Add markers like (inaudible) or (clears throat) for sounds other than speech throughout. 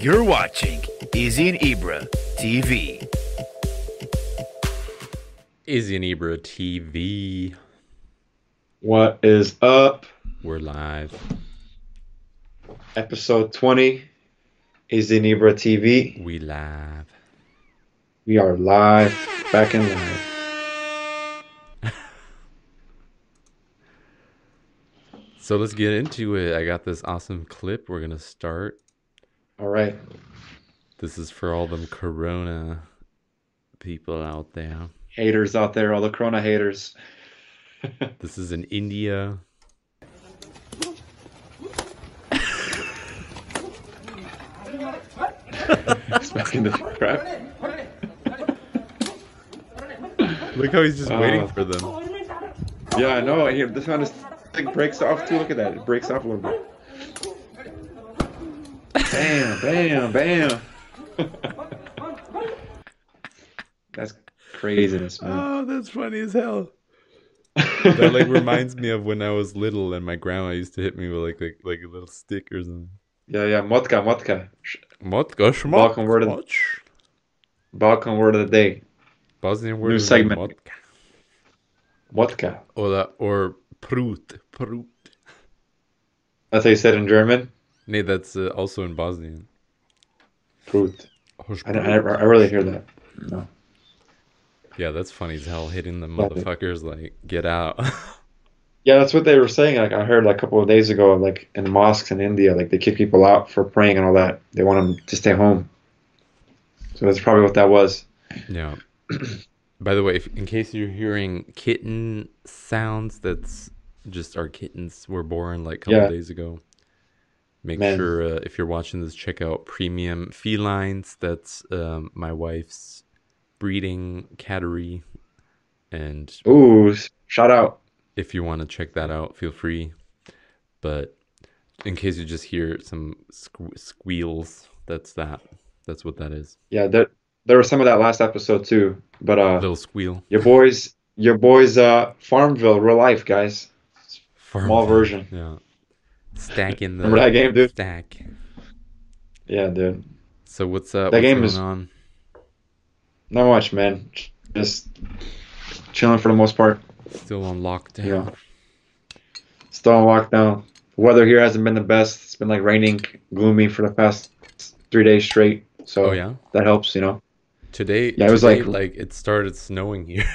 You're watching Izzy and Ibra TV. Izzy and Ibra TV. What is up? We're live. Episode 20 Izzy and Ibra TV. We live. We are live, back in live. (laughs) So let's get into it. I got this awesome clip. We're gonna start. All right. This is for all them Corona people out there. Haters out there, all the Corona haters. (laughs) This is in India. The crap. Look how he's just waiting Oh. for them. Yeah, I know. Here, this one is thing breaks off too. Look at that. It breaks off a little bit. Bam, bam, bam. That's craziness, man. Oh, that's funny as hell. That like reminds me of when I was little and my grandma used to hit me with like like, like a little stick or something. yeah, yeah. Motka, motka. Motka schmok. Balkan word of- Watch. Balkan word of the day. Bosnian word New is segment. Like motka. Motka. Or that, or prut. Prut. That's how you said in German. Nee, that's uh, also in Bosnian. Fruit. I, I, I really hear that. No. Yeah, that's funny as hell. Hitting the motherfuckers like, get out. (laughs) Yeah, that's what they were saying. Like I heard like a couple of days ago, like in mosques in India, like they kick people out for praying and all that. They want them to stay home. So that's probably what that was. yeah. (clears throat) By the way, if, in case you're hearing kitten sounds, that's just our kittens were born like a couple Yeah. days ago. Make Man. sure uh, if you're watching this, check out Premium Felines. That's um, my wife's breeding cattery. And Ooh, shout out. if you want to check that out, feel free. But in case you just hear some sque- squeals, that's that. That's what that is. Yeah, there there was some of that last episode too. But uh, little squeal. your boys, your boys, uh, Farmville, real life guys. Farm Small version. Yeah. Stack in the Remember that game, dude? stack. Yeah, dude. So what's up? That what's game going is- on? Not much, man. Just chilling for the most part. Still on lockdown. Yeah. Still on lockdown. The weather here hasn't been the best. It's been like raining, gloomy for the past three days straight. So Oh yeah. that helps, you know. Today. Yeah, it was today, like- like it started snowing here. (laughs)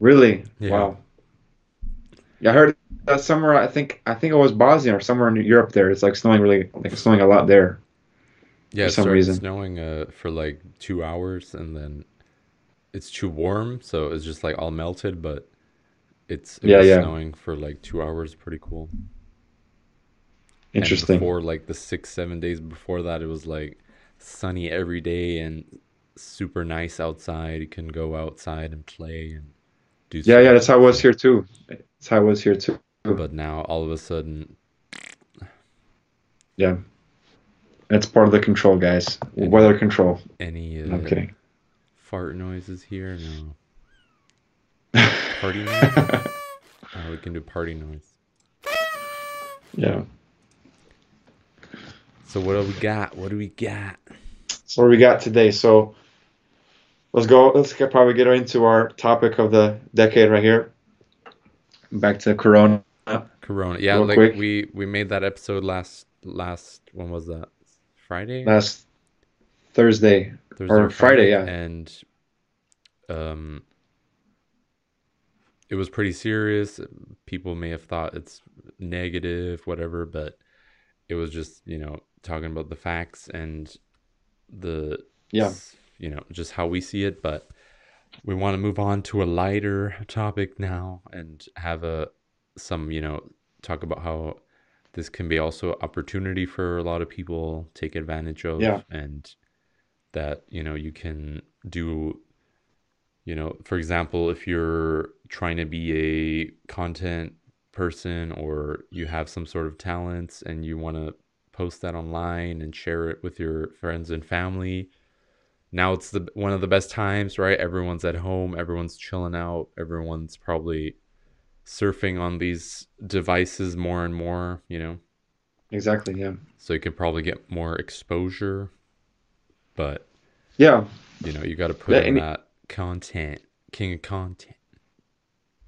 Really? Yeah. Wow. Yeah, I heard that somewhere. I think I think it was Bosnia or somewhere in Europe. There, it's like snowing really, like snowing a lot there. Yeah, For some reason. snowing uh, for like two hours, and then it's too warm, so it's just like all melted. But it's it Yeah, was yeah. snowing for like two hours. Pretty cool. And Interesting. before like the six seven days before that, it was like sunny every day and super nice outside. You can go outside and play and do. Yeah, yeah, that's how it was here too. That's how it was here too. But now all of a sudden, Yeah, it's part of the control, guys. Yeah. Weather control. any uh, No, I'm kidding. fart noises here? No. (laughs) Party noise? (laughs) oh, we can do party noise. yeah. So what do we got? What do we got? So what we got today? So let's go. Let's get, probably get into our topic of the decade right here. Back to Corona. Corona. Yeah, Real like quick. we we made that episode last last when was that? Friday? Last Thursday. Thursday or Friday, yeah. And um it was pretty serious. People may have thought it's negative, whatever, but it was just, you know, talking about the facts and the Yeah. you know, just how we see it, but we want to move on to a lighter topic now and have a some, you know, talk about how this can be also opportunity for a lot of people take advantage of Yeah. and that, you know, you can do you know, for example, if you're trying to be a content person or you have some sort of talents and you want to post that online and share it with your friends and family, now it's the one of the best times, right? Everyone's at home, everyone's chilling out, everyone's probably surfing on these devices more and more, you know. exactly. Yeah, So you could probably get more exposure, but yeah, you know, you got to put Yeah, in that content, king of content.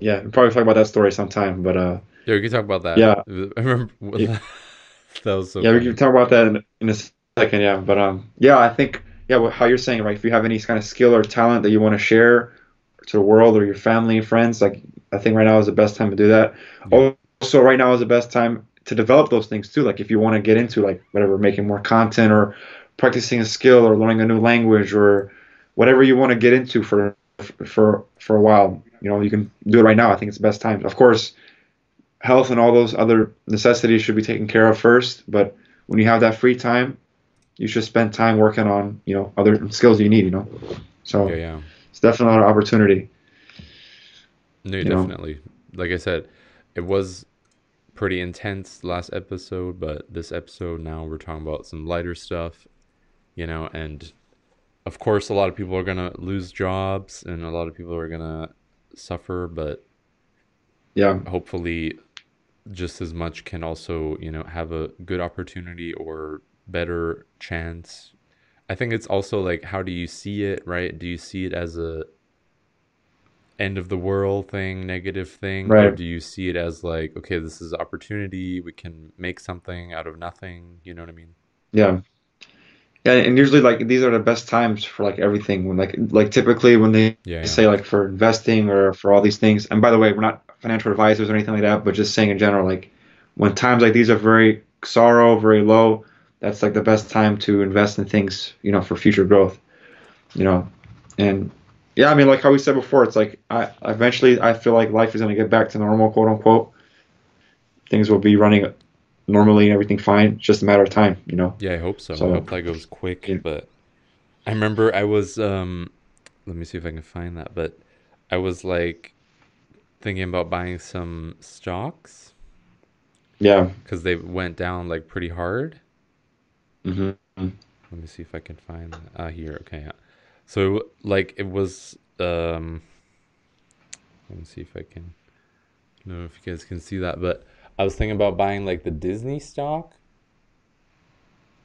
yeah. We'll probably talk about that story sometime, but uh, Yeah, we can talk about that. Yeah. I (laughs) remember Yeah. (laughs) that was so yeah, we can talk about that in, in a second. Yeah, but um, yeah, I think yeah, what, how you're saying, right? If you have any kind of skill or talent that you want to share to the world or your family and friends, like I think right now is the best time to do that. Yeah. Also, right now is the best time to develop those things too. Like if you want to get into like whatever, making more content or practicing a skill or learning a new language or whatever you want to get into for for for a while, you know, you can do it right now. I think it's the best time. Of course, health and all those other necessities should be taken care of first, but when you have that free time, you should spend time working on, you know, other skills you need, you know. So Yeah, yeah. it's definitely an opportunity. No, you know? definitely. Like I said, it was pretty intense last episode, but this episode now we're talking about some lighter stuff, you know, and of course a lot of people are going to lose jobs and a lot of people are going to suffer, but Yeah. hopefully just as much can also, you know, have a good opportunity or better chance. I think it's also like how do you see it, right? Do you see it as a end of the world thing, negative thing, or Right. do you see it as like, okay, this is opportunity, we can make something out of nothing, you know what I mean? Yeah. Yeah, and usually like these are the best times for like everything when like like typically when they Yeah, yeah. say like for investing or for all these things. And by the way, we're not financial advisors or anything like that, but just saying in general, like when times like these are very sorrow, very low, that's like the best time to invest in things, you know, for future growth. You know. And yeah, I mean like how we said before, it's like I eventually I feel like life is gonna get back to normal, quote unquote. Things will be running normally and everything fine. It's just a matter of time, you know. Yeah, I hope so. So- I hope that goes quick. Yeah. But I remember I was um let me see if I can find that, but I was like thinking about buying some stocks Yeah. because they went down like pretty hard. hmm Let me see if I can find that. Ah, here. Okay, yeah. So like it was um let me see if I can I don't know if you guys can see that, but I was thinking about buying like the Disney stock.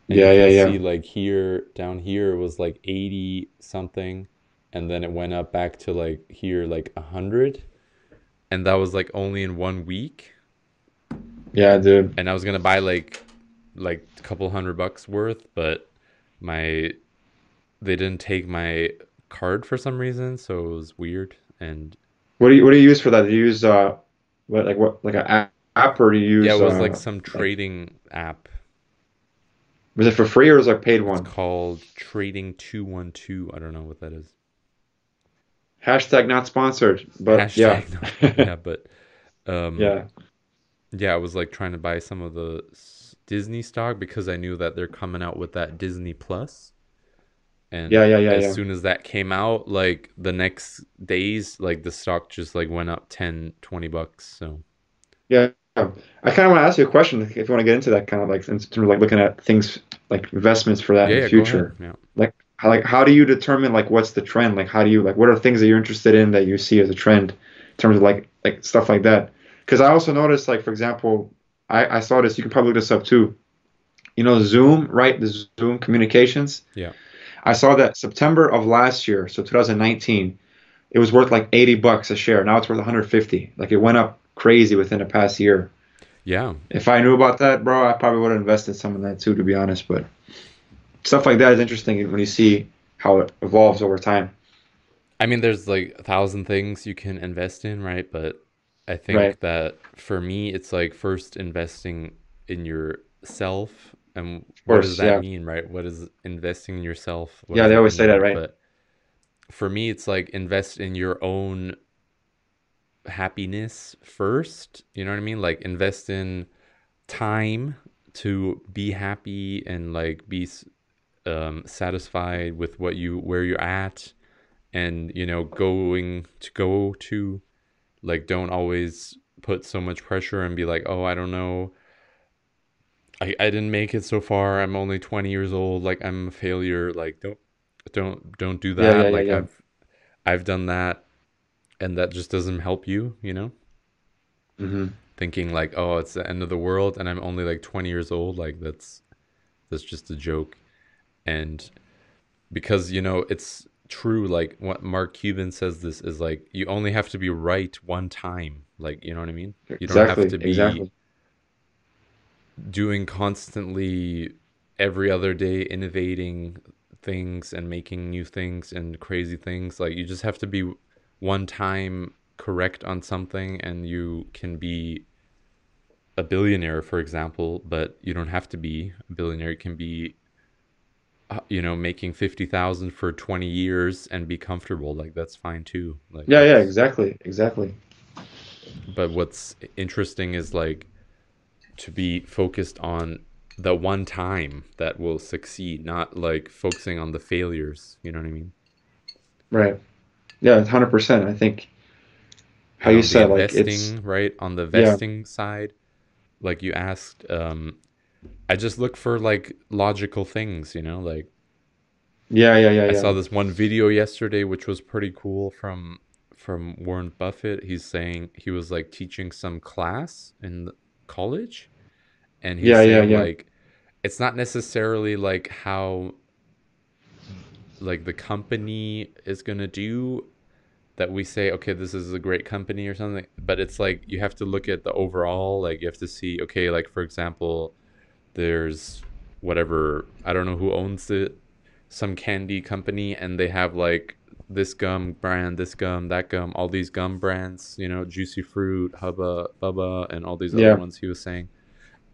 And Yeah, yeah, yeah. See like here down here it was like 80 something and then it went up back to like here like 100 and that was like only in one week Yeah, dude. and I was gonna buy like like a couple hundred bucks worth, but my they didn't take my card for some reason, so it was weird. And What do you what do you use for that? Do you use uh what like what like an app or do you use yeah, it was uh, like some trading app. was it for free or was it a paid one? It's called Trading Two One Two. I don't know what that is. Hashtag not sponsored, but Hashtag yeah. no- yeah, but um, (laughs) yeah. yeah, I was like trying to buy some of the Disney stock because I knew that they're coming out with that Disney Plus. And Yeah, yeah, yeah, as yeah. soon as that came out, like the next days, like the stock just like went up 10, 20 bucks. So Yeah. I kind of want to ask you a question if you want to get into that kind of like in terms of like looking at things like investments for that yeah, in the future. Yeah. Like how, like how do you determine like what's the trend? Like how do you like what are things that you're interested in that you see as a trend in terms of like like stuff like that? Because I also noticed like for example, I I saw this. You can probably look this up too. You know Zoom, right? The Zoom communications. Yeah. I saw that September of last year, so 2019, it was worth like 80 bucks a share. Now it's worth 150. Like it went up crazy within the past year. Yeah. If I knew about that, bro, I probably would have invested some in that too, to be honest. But stuff like that is interesting when you see how it evolves over time. I mean, there's like a thousand things you can invest in, right? But I think Right. that for me, it's like first investing in yourself. And what course, does that yeah. mean, right? What is investing in yourself? What Yeah, they always say that, right? But for me, it's like invest in your own happiness first. You know what I mean? Like invest in time to be happy and like be um, satisfied with what you where you're at and you know going to go to like don't always put so much pressure and be like oh i don't know i i didn't make it so far i'm only 20 years old like i'm a failure like don't don't don't do that yeah, yeah, like yeah. i've i've done that and that just doesn't help you you know hmm thinking like, oh, it's the end of the world, and I'm only like 20 years old. Like that's that's just a joke, and because you know it's true. Like what Mark Cuban says, this is like you only have to be right one time. Like you know what I mean. You don't exactly. have to be exactly. Doing constantly every other day innovating things and making new things and crazy things. Like you just have to be one time correct on something and you can be a billionaire for example but you don't have to be. A billionaire you can be uh, you know making 50,000 for 20 years and be comfortable. Like that's fine too. Like Yeah, yeah, exactly, exactly. but what's interesting is like to be focused on the one time that will succeed not like focusing on the failures you know what i mean Right. Yeah, hundred percent. I think how you said like it's right on the Yeah. vesting side like you asked um i just look for like logical things you know like yeah, yeah, yeah, I yeah. saw this one video yesterday, which was pretty cool from from Warren Buffett. He's saying he was like teaching some class in the college, and he's Yeah, yeah, saying yeah. like it's not necessarily like how like the company is gonna do that we say okay this is a great company or something but it's like you have to look at the overall like you have to see okay like for example there's whatever i don't know who owns it some candy company and they have like this gum brand this gum that gum all these gum brands you know juicy fruit hubba bubba and all these Yeah. other ones he was saying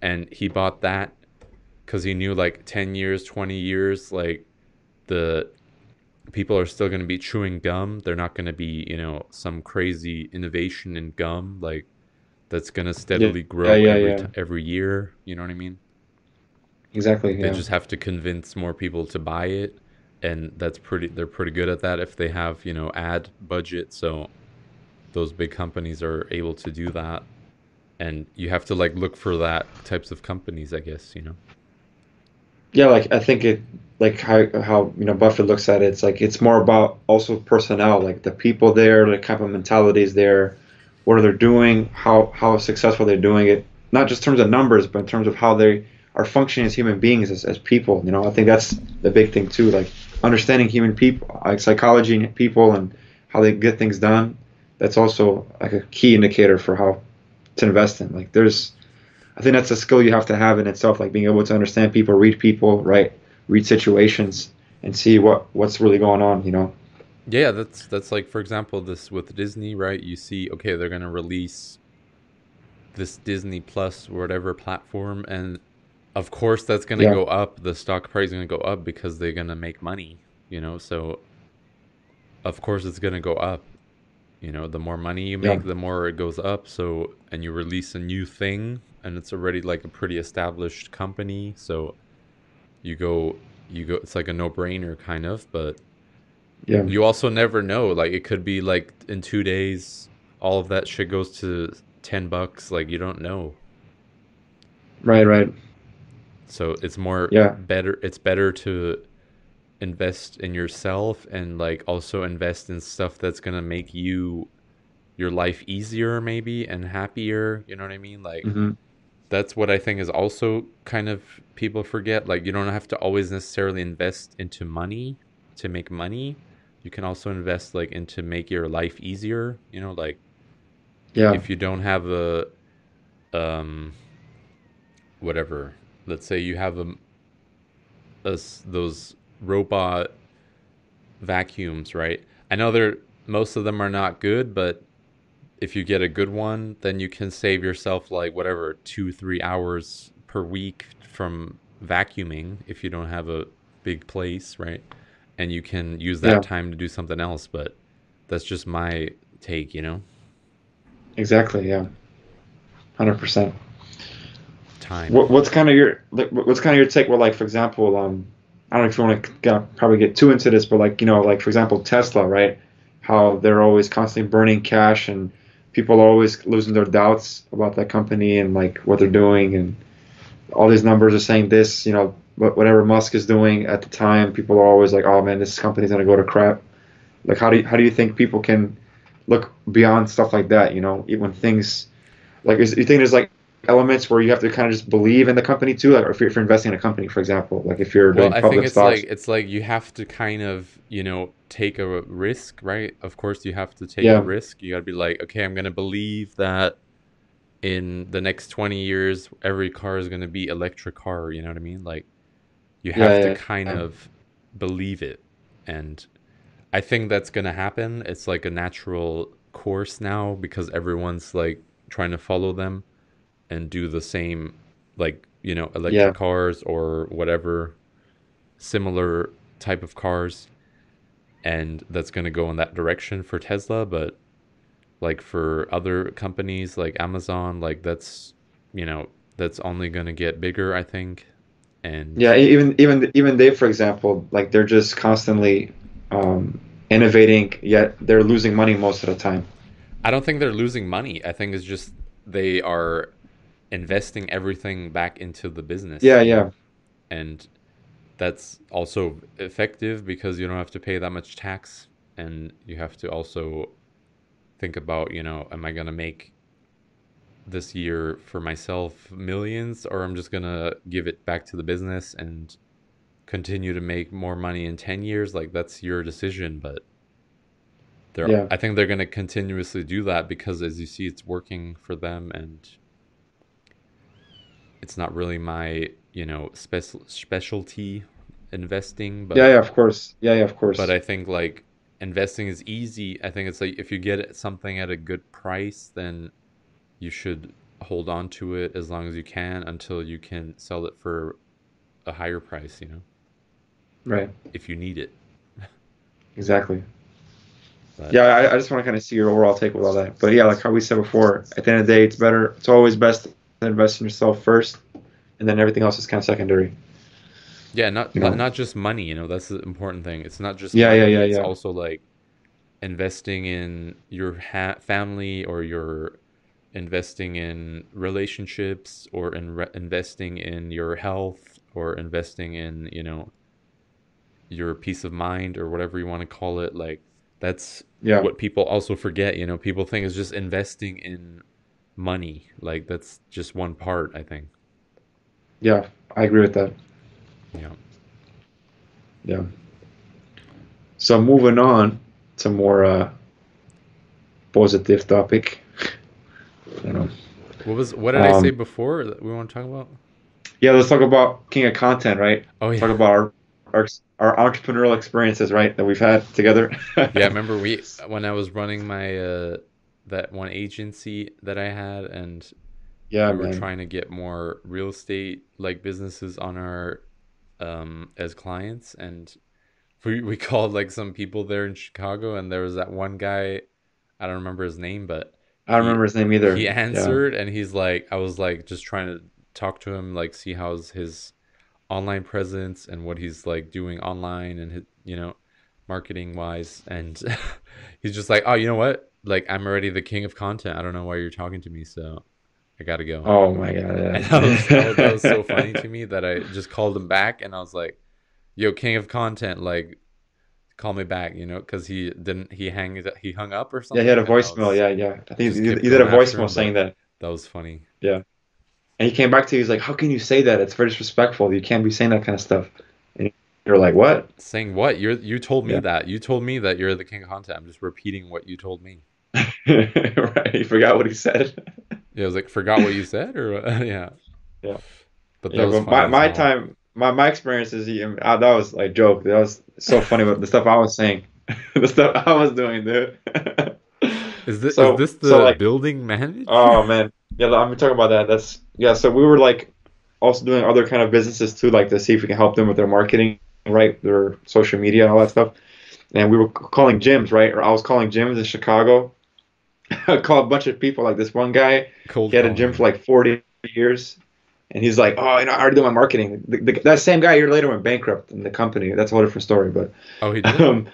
and he bought that because he knew like 10 years 20 years like the people are still going to be chewing gum they're not going to be you know some crazy innovation in gum like that's going to steadily grow yeah, every, yeah. t- every year you know what i mean exactly. they Yeah. just have to convince more people to buy it and that's pretty they're pretty good at that if they have you know ad budget. So those big companies are able to do that. And you have to like look for that types of companies i guess you know? Yeah, like I think it like how how you know Buffett looks at it, it's like it's more about also personnel, like the people there, the kind of mentalities there, what are they doing, how how successful they're doing it, not just in terms of numbers, but in terms of how they are functioning as human beings, as, as people. You know, I think that's the big thing too, like understanding human people, like psychology in people and how they get things done. That's also like a key indicator for how to invest in. Like there's I think that's a skill you have to have in itself, like being able to understand people, read people, right, read situations, and see what what's really going on. You know. yeah that's that's like for example this with disney right you see okay they're to release this disney plus or whatever platform and of course that's going to Yeah. go up the stock price is going to go up because they're going to make money you know so of course it's going to go up you know the more money you Yeah. make the more it goes up so and you release a new thing and it's already like a pretty established company so you go you go it's like a no-brainer kind of but Yeah. you also never know like it could be like in two days all of that shit goes to 10 bucks like you don't know Right. Right. So it's more Yeah. better it's better to invest in yourself and like also invest in stuff that's gonna make you your life easier maybe and happier you know what i mean like hmm that's what i think is also kind of people forget like you don't have to always necessarily invest into money to make money you can also invest like into make your life easier you know like Yeah. if you don't have a um whatever let's say you have a, a those robot vacuums right i know they're most of them are not good but if you get a good one then you can save yourself like whatever two three hours per week from vacuuming if you don't have a big place right and you can use that Yeah. time to do something else but that's just my take you know Exactly. Yeah. Hundred percent. Time What, what's kind of your what's kind of your take? Well, like for example, um, I don't know if you want to probably get too into this, but like you know, like for example, Tesla, right? How they're always constantly burning cash, and people are always losing their doubts about that company and like what they're doing, and all these numbers are saying this. You know, wh- whatever Musk is doing at the time, people are always like, oh man, this company's gonna go to crap. Like, how do you, how do you think people can look beyond stuff like that? You know, even things Like, is, you think there's like elements where you have to kind of just believe in the company too, like, if you're, if you're investing in a company, for example, like if you're doing Well, I think it's stocks. like it's like you have to kind of, you know, take a risk, right? Of course you have to take Yeah. a risk. You got to be like, okay, I'm going to believe that in the next 20 years every car is going to be electric car, you know what I mean? Like you Yeah, have to yeah, kind yeah. of believe it. And I think that's going to happen. It's like a natural course now because everyone's like trying to follow them and do the same like, you know, electric Yeah. cars or whatever similar type of cars and that's going to go in that direction for Tesla but like for other companies like Amazon like that's you know that's only going to get bigger I think and Yeah, even even even they, for example, like they're just constantly um, innovating, yet they're losing money most of the time. I don't think they're losing money I think it's just they are investing everything back into the business. Yeah, yeah, and that's also effective because you don't have to pay that much tax. And you have to also think about you know am i going to make this year for myself millions or i'm just going to give it back to the business and continue to make more money in 10 years? Like that's your decision but they're Yeah. i think they're going to continuously do that because as you see it's working for them and it's not really my you know special specialty investing but yeah, yeah. Of course, yeah, yeah, of course. but I think like investing is easy. I think it's like if you get something at a good price, then you should hold on to it as long as you can until you can sell it for a higher price, you know, right, if you need it. (laughs) exactly. But Yeah, I, I just want to kind of see your overall take with all that. But yeah, like how we said before, at the end of the day, it's better. It's always best to invest in yourself first, and then everything else is kind of secondary. yeah, not not, not just money, you know, that's the important thing. It's not just Yeah, yeah, money, yeah, it's yeah. also like investing in your ha- family or your investing in relationships or in re- investing in your health or investing in you know your peace of mind or whatever you want to call it like that's Yeah, what people also forget you know people think is just investing in money like that's just one part i think yeah, I agree with that. yeah Yeah. So moving on to more uh, positive topic. (laughs) I know. what was what did i say Um, before that we want to talk about Yeah, let's talk about King of Content, right? oh yeah Talk about our, our our entrepreneurial experiences, right, that we've had together. yeah I (laughs) remember we when i was running my uh that one agency that i had and yeah, we were trying to get more real estate like businesses on our um as clients and we we (laughs) called like some people there in Chicago and there was that one guy I don't remember his name but I don't remember his name either. he Yeah. answered and he's like I was like just trying to talk to him like see how's his online presence and what he's like doing online and his, you know marketing wise and (laughs) he's just like oh you know what like I'm already the king of content I don't know why you're talking to me so I gotta go Oh my god. Yeah. (laughs) that was, that was, so (laughs) funny to me that I just called him back and I was like, "Yo, king of content, like, call me back," you know, because he didn't he hang he hung up or something. Yeah, he had a that was- voicemail. Yeah, yeah. I think you, you did a voicemail him, saying that. that was funny. Yeah, and he came back to you. He's like, "How can you say that? It's very disrespectful. You can't be saying that kind of stuff." And you're like, "What?" Saying what? You're you told me Yeah. that. You told me that you're the king of content. I'm just repeating what you told me. (laughs) right? He forgot what he said. Yeah, I was like, forgot what you said, or (laughs) yeah, Yeah. But Yeah, but my, my time, my my experience is um, uh, that was like joke. That was so funny with the stuff I was saying, (laughs) the stuff I was doing, dude. Is this So- is this the so, like- building manager? oh man, yeah. I'm talking about that. That's yeah. So we were like also doing other kind of businesses too, like to see if we can help them with their marketing, right? Their social media and all that stuff. And we were calling gyms, right? Or I was calling gyms in Chicago. (laughs) I called a bunch of people. Like this one guy, Cold he had a gym for like 40 years. And he's like, oh, you know, I already do my marketing. The, the, that same guy a year later went bankrupt in the company. That's a whole different story. But Oh, he (laughs) did. um,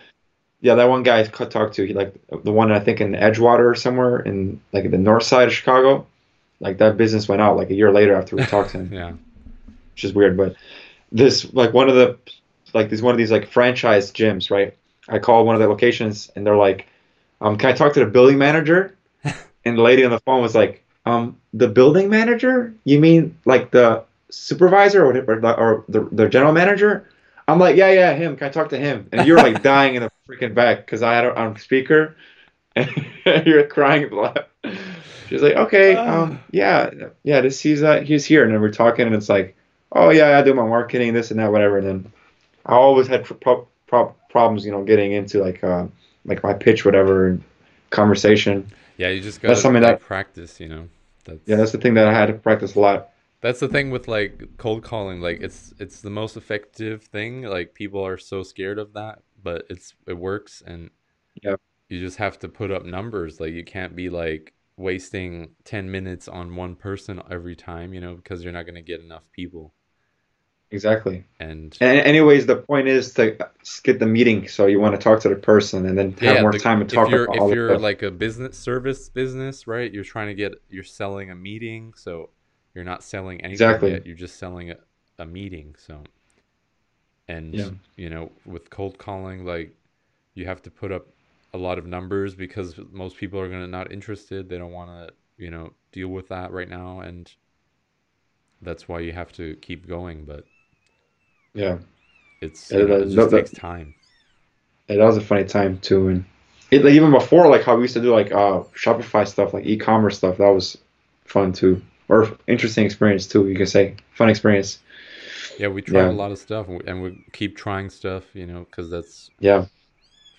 yeah, that one guy I talked to, he like the one I think in Edgewater or somewhere in like the north side of Chicago. Like that business went out like a year later after we (laughs) talked to him, yeah. which is weird. But this like one of the like these one of these like franchise gyms, right? I called one of the locations and they're like, um, can I talk to the building manager? (laughs) And the lady on the phone was like, um, the building manager? You mean like the supervisor or, the, or the, the general manager? I'm like, yeah, yeah, him. Can I talk to him? And you're like (laughs) dying in the freaking back because I had it on speaker, and (laughs) you're crying. She's like, okay, um, yeah, yeah, this he's uh, he's here, and then we're talking, and it's like, oh yeah, I do my marketing, this and that, whatever. And then I always had pro- pro- problems, you know, getting into like uh, like my pitch, whatever, conversation. Yeah, you just got to like, that, practice, you know. That's, yeah, that's the thing that I had to practice a lot. That's the thing with like cold calling. Like it's it's the most effective thing. Like people are so scared of that, but it's it works, and yeah, you just have to put up numbers. Like you can't be like wasting 10 minutes on one person every time, you know, because you're not going to get enough people. Exactly. And, and anyways, the point is to get the meeting. So you want to talk to the person and then have yeah, more the, time to talk if you're, about If you're like a business service business, right? You're trying to get, you're selling a meeting. So you're not selling anything exactly. yet. You're just selling a, a meeting. So, and, yeah. you know, with cold calling, like you have to put up a lot of numbers because most people are gonna not interested. They don't want to, you know, deal with that right now, and that's why you have to keep going. But yeah, it's it, it just takes time. It was a funny time too, and it, like, even before, like how we used to do like uh Shopify stuff, like e-commerce stuff. That was fun too, or interesting experience too. You can say fun experience. Yeah, we tried yeah. a lot of stuff, and we keep trying stuff, you know, because that's yeah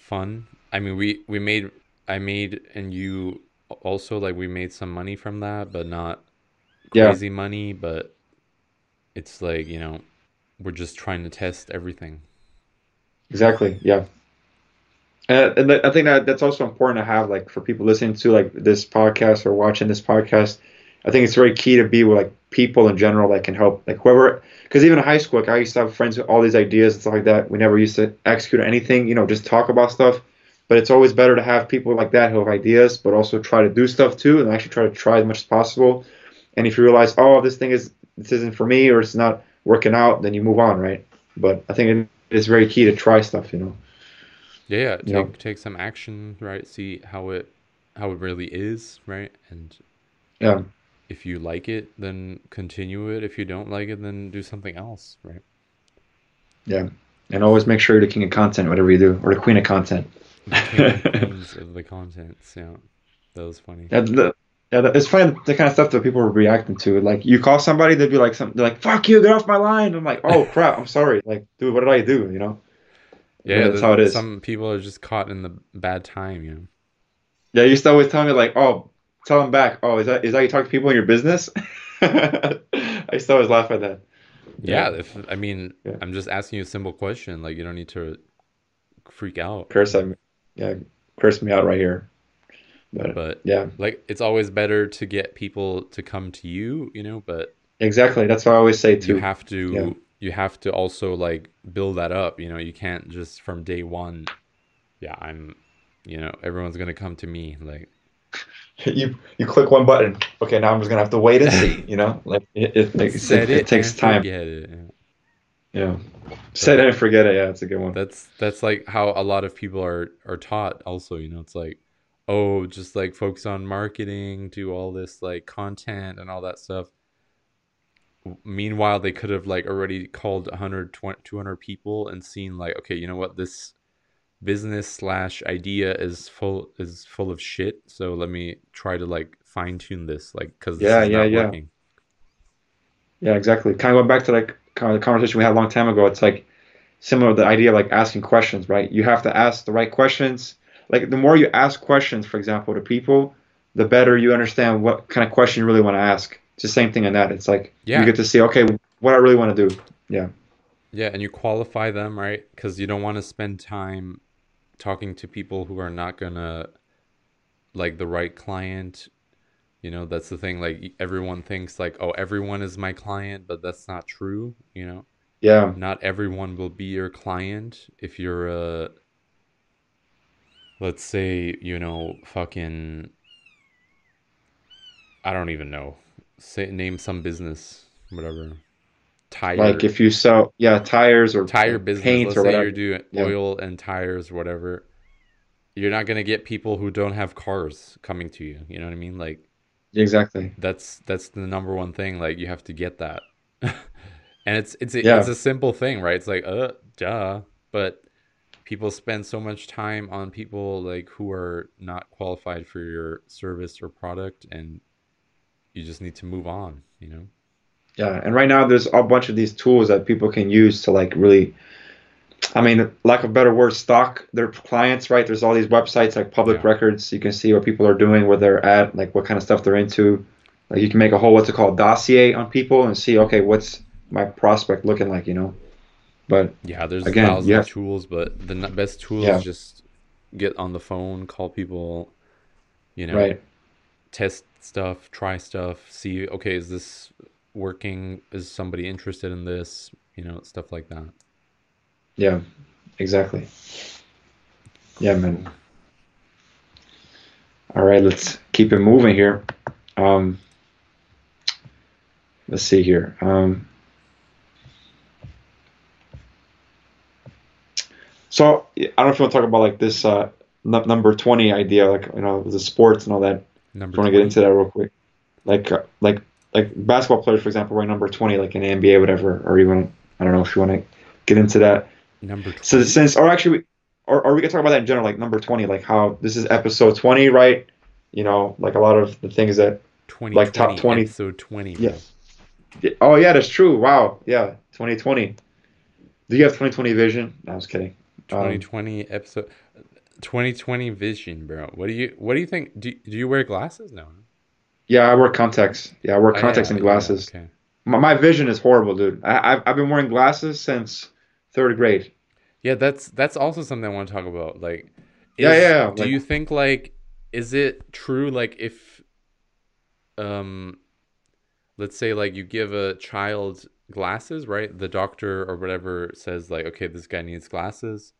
fun I mean, we we made I made and you also like we made some money from that, but not crazy yeah. money. But it's like you know, we're just trying to test everything. Exactly. Yeah. And, I think that that's also important to have, like, for people listening to like this podcast or watching this podcast. I think it's very key to be with like people in general that can help, like whoever. Because even in high school, like I used to have friends with all these ideas and stuff like that. We never used to execute anything, you know, just talk about stuff but it's always better to have people like that who have ideas, but also try to do stuff too, and actually try to try as much as possible. And if you realize, oh, this thing is this isn't for me, or it's not working out, then you move on, right? But I think it is very key to try stuff, you know. Yeah, take take some action, right? See how it how it really is, right? And yeah, if you like it, then continue it. If you don't like it, then do something else, right? Yeah, and always make sure you're the king of content, whatever you do, or the queen of content the (laughs) of the contents. Yeah, that was funny. The, yeah, it's funny the kind of stuff that people are reacting to. Like you call somebody, they'd be like, something they're like, "Fuck you, get off my line." I'm like, "Oh (laughs) crap, I'm sorry." Like, dude, what did I do? You know? Yeah, that's how it is. Some people are just caught in the bad time. You know? Yeah, you used to always tell me like, "Oh, tell them back." Oh, is that is that you talk to people in your business? (laughs) I used to always laugh at that. Yeah, yeah if I mean, yeah. I'm just asking you a simple question. Like, you don't need to freak out. Curse me yeah, curse me out right here. But, but yeah, like it's always better to get people to come to you, you know. But exactly, that's what I always say too. You have to, yeah. you have to also like build that up. You know, you can't just from day one. Yeah, I'm. You know, everyone's gonna come to me. Like (laughs) you, you click one button. Okay, now I'm just gonna have to wait and see. You know, like it, it, (laughs) it, it, it takes time. It, yeah. Yeah. Set it and forget it. Yeah, it's a good one. That's that's like how a lot of people are are taught. Also, you know, it's like, oh, just like focus on marketing, do all this like content and all that stuff. Meanwhile, they could have like already called 100, 200 people and seen like, okay, you know what, this business slash idea is full is full of shit. So let me try to like fine tune this, like because yeah, yeah, yeah. Working. Yeah, exactly. Kind of going back to like kind of the conversation we had a long time ago. It's like similar to the idea of like asking questions, right? You have to ask the right questions. Like the more you ask questions, for example, to people, the better you understand what kind of question you really want to ask. It's the same thing in that. It's like yeah. you get to see, okay, what I really want to do. Yeah. Yeah, and you qualify them, right? Because you don't want to spend time talking to people who are not gonna like the right client you know that's the thing like everyone thinks like oh everyone is my client but that's not true you know yeah not everyone will be your client if you're a let's say you know fucking i don't even know say name some business whatever tire like if you sell yeah tires or tire business paint let's or say whatever. you're doing yeah. oil and tires whatever you're not going to get people who don't have cars coming to you you know what i mean like exactly. That's that's the number one thing. Like you have to get that, (laughs) and it's it's a, Yeah. it's a simple thing, right? It's like uh, duh, but people spend so much time on people like who are not qualified for your service or product, and you just need to move on. You know. Yeah, and right now there's a bunch of these tools that people can use to like really, I mean, lack of better word, stock their clients, right? There's all these websites like public Yeah. records. You can see what people are doing, where they're at, like what kind of stuff they're into. Like you can make a whole what's it called dossier on people and see, okay, what's my prospect looking like, you know? But Yeah, there's Again, thousands you of tools, but the best tool Yeah. is just get on the phone, call people, you know, right, test stuff, try stuff, see, okay, is this working? Is somebody interested in this? You know, stuff like that. yeah, exactly. Yeah, man. All right, let's keep it moving here. Um, let's see here. Um, so I don't know if you want to talk about like this uh, n- number twenty idea, like you know the sports and all that. Number you want to get into that real quick, like uh, like like basketball players, for example, wear number twenty, like in the NBA, whatever, or even I don't know if you want to get into that. number So since, or actually, or, or we can talk about that in general, like number 20, like how this is episode 20, right? You know, like a lot of the things that, 20, like top 20. episode 20. bro. Yeah. oh yeah, that's true. Wow. Yeah. 2020. Do you have 2020 vision? No, I was kidding. Um, 2020 episode 2020 vision, bro. What do you what do you think? Do, do you wear glasses? No. yeah, I wear contacts. Yeah, I wear Oh, contacts yeah, and yeah, glasses. okay. My, my vision is horrible, dude. I, I've, I've been wearing glasses since third grade. Yeah, that's that's also something I want to talk about. Like, Yeah, is- yeah, yeah, Do like- you think like is it true like if um let's say like you give a child glasses, right? The doctor or whatever says like, okay, this guy needs glasses.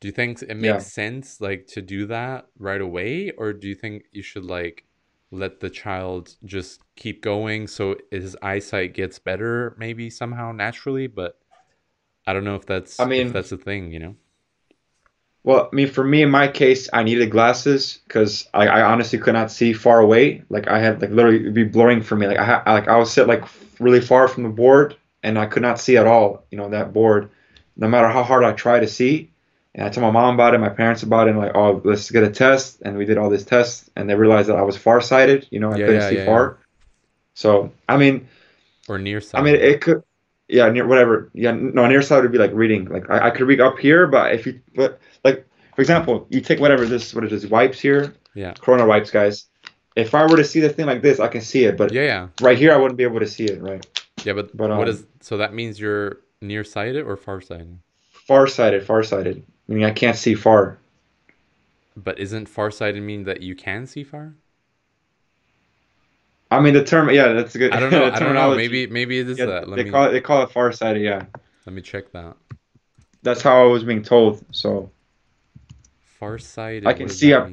Do you think it makes Yeah. sense like to do that right away or do you think you should like let the child just keep going so his eyesight gets better maybe somehow naturally, but I don't know if that's I if mean- that's a thing, you know? Well, I mean, for me, in my case, I needed glasses because I, I honestly could not see far away. Like I had like literally it'd be blurring for me. Like I ha- like I would sit like really far from the board and I could not see at all. You know that board, no matter how hard I try to see. And I told my mom about it, my parents about it, and like, oh, let's get a test. And we did all these tests, and they realized that I was farsighted. You know, I Yeah, couldn't yeah, see yeah, far. So I mean, Or near sight. I mean, it could, yeah, near whatever. Yeah, no, near side would be like reading. Like I, I could read up here, but if you, but like for example, you take whatever this, what it is, wipes here, Yeah. Corona wipes, guys. If I were to see the thing like this, I can see it, but Yeah, yeah. right here, I wouldn't be able to see it. Right, Yeah, but, But, what um, is so that means you're nearsighted or farsighted? farsighted, farsighted. I mean, I can't see far. But isn't farsighted mean that you can see far? I mean, the term, yeah, that's a good. I don't (laughs) know. the I don't know. Maybe maybe it is Yeah, that. Let they me call it they call it farsighted. Yeah, let me check that. that's how I was being told. So Farsighted. I can see up-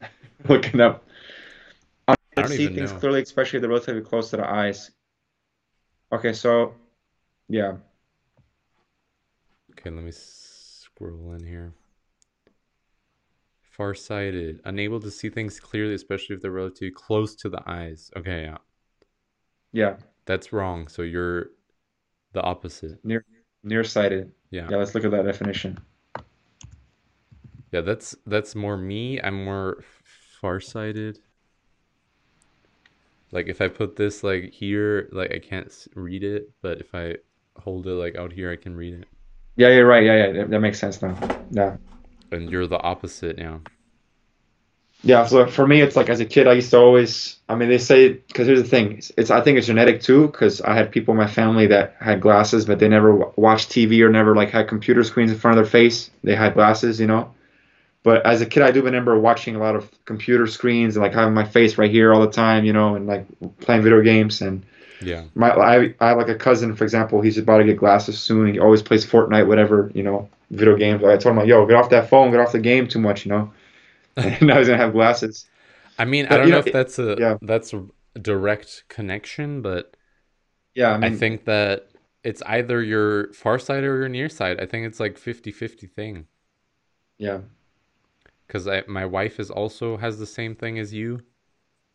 (laughs) looking up. I I see things know. clearly, especially if they're relatively close to the eyes. Okay, so yeah, Okay, let me scroll in here. Farsighted, unable to see things clearly, especially if they're relatively close to the eyes. Okay, yeah, yeah, that's wrong. So you're the opposite. Near nearsighted. Yeah. Yeah, let's look at that definition. Yeah, that's that's more me. I'm more f- farsighted. Like if I put this like here, like I can't read it, but if I hold it like out here, I can read it. Yeah, you're right. Yeah, yeah, that, that makes sense now. Yeah, And you're the opposite now. yeah. So for me, it's like as a kid, I used to always. I mean, they say because here's the thing. It's, it's I think it's genetic too. Because I had people in my family that had glasses, but they never w- watched TV or never like had computer screens in front of their face. They had glasses, you know. But as a kid, I do remember watching a lot of computer screens and like having my face right here all the time, you know, and like playing video games. And Yeah. my I, I have like a cousin, for example, he's about to get glasses soon. He always plays Fortnite, whatever, you know, video games. I told him, like, yo, get off that phone, get off the game too much, you know. (laughs) (laughs) And now he's gonna have glasses. I mean, I don't you know know, if that's a yeah. that's a direct connection, but Yeah, I I think that it's either your far side or your near side. I think it's like 50-50 thing. yeah, Because I my wife is also has the same thing as you.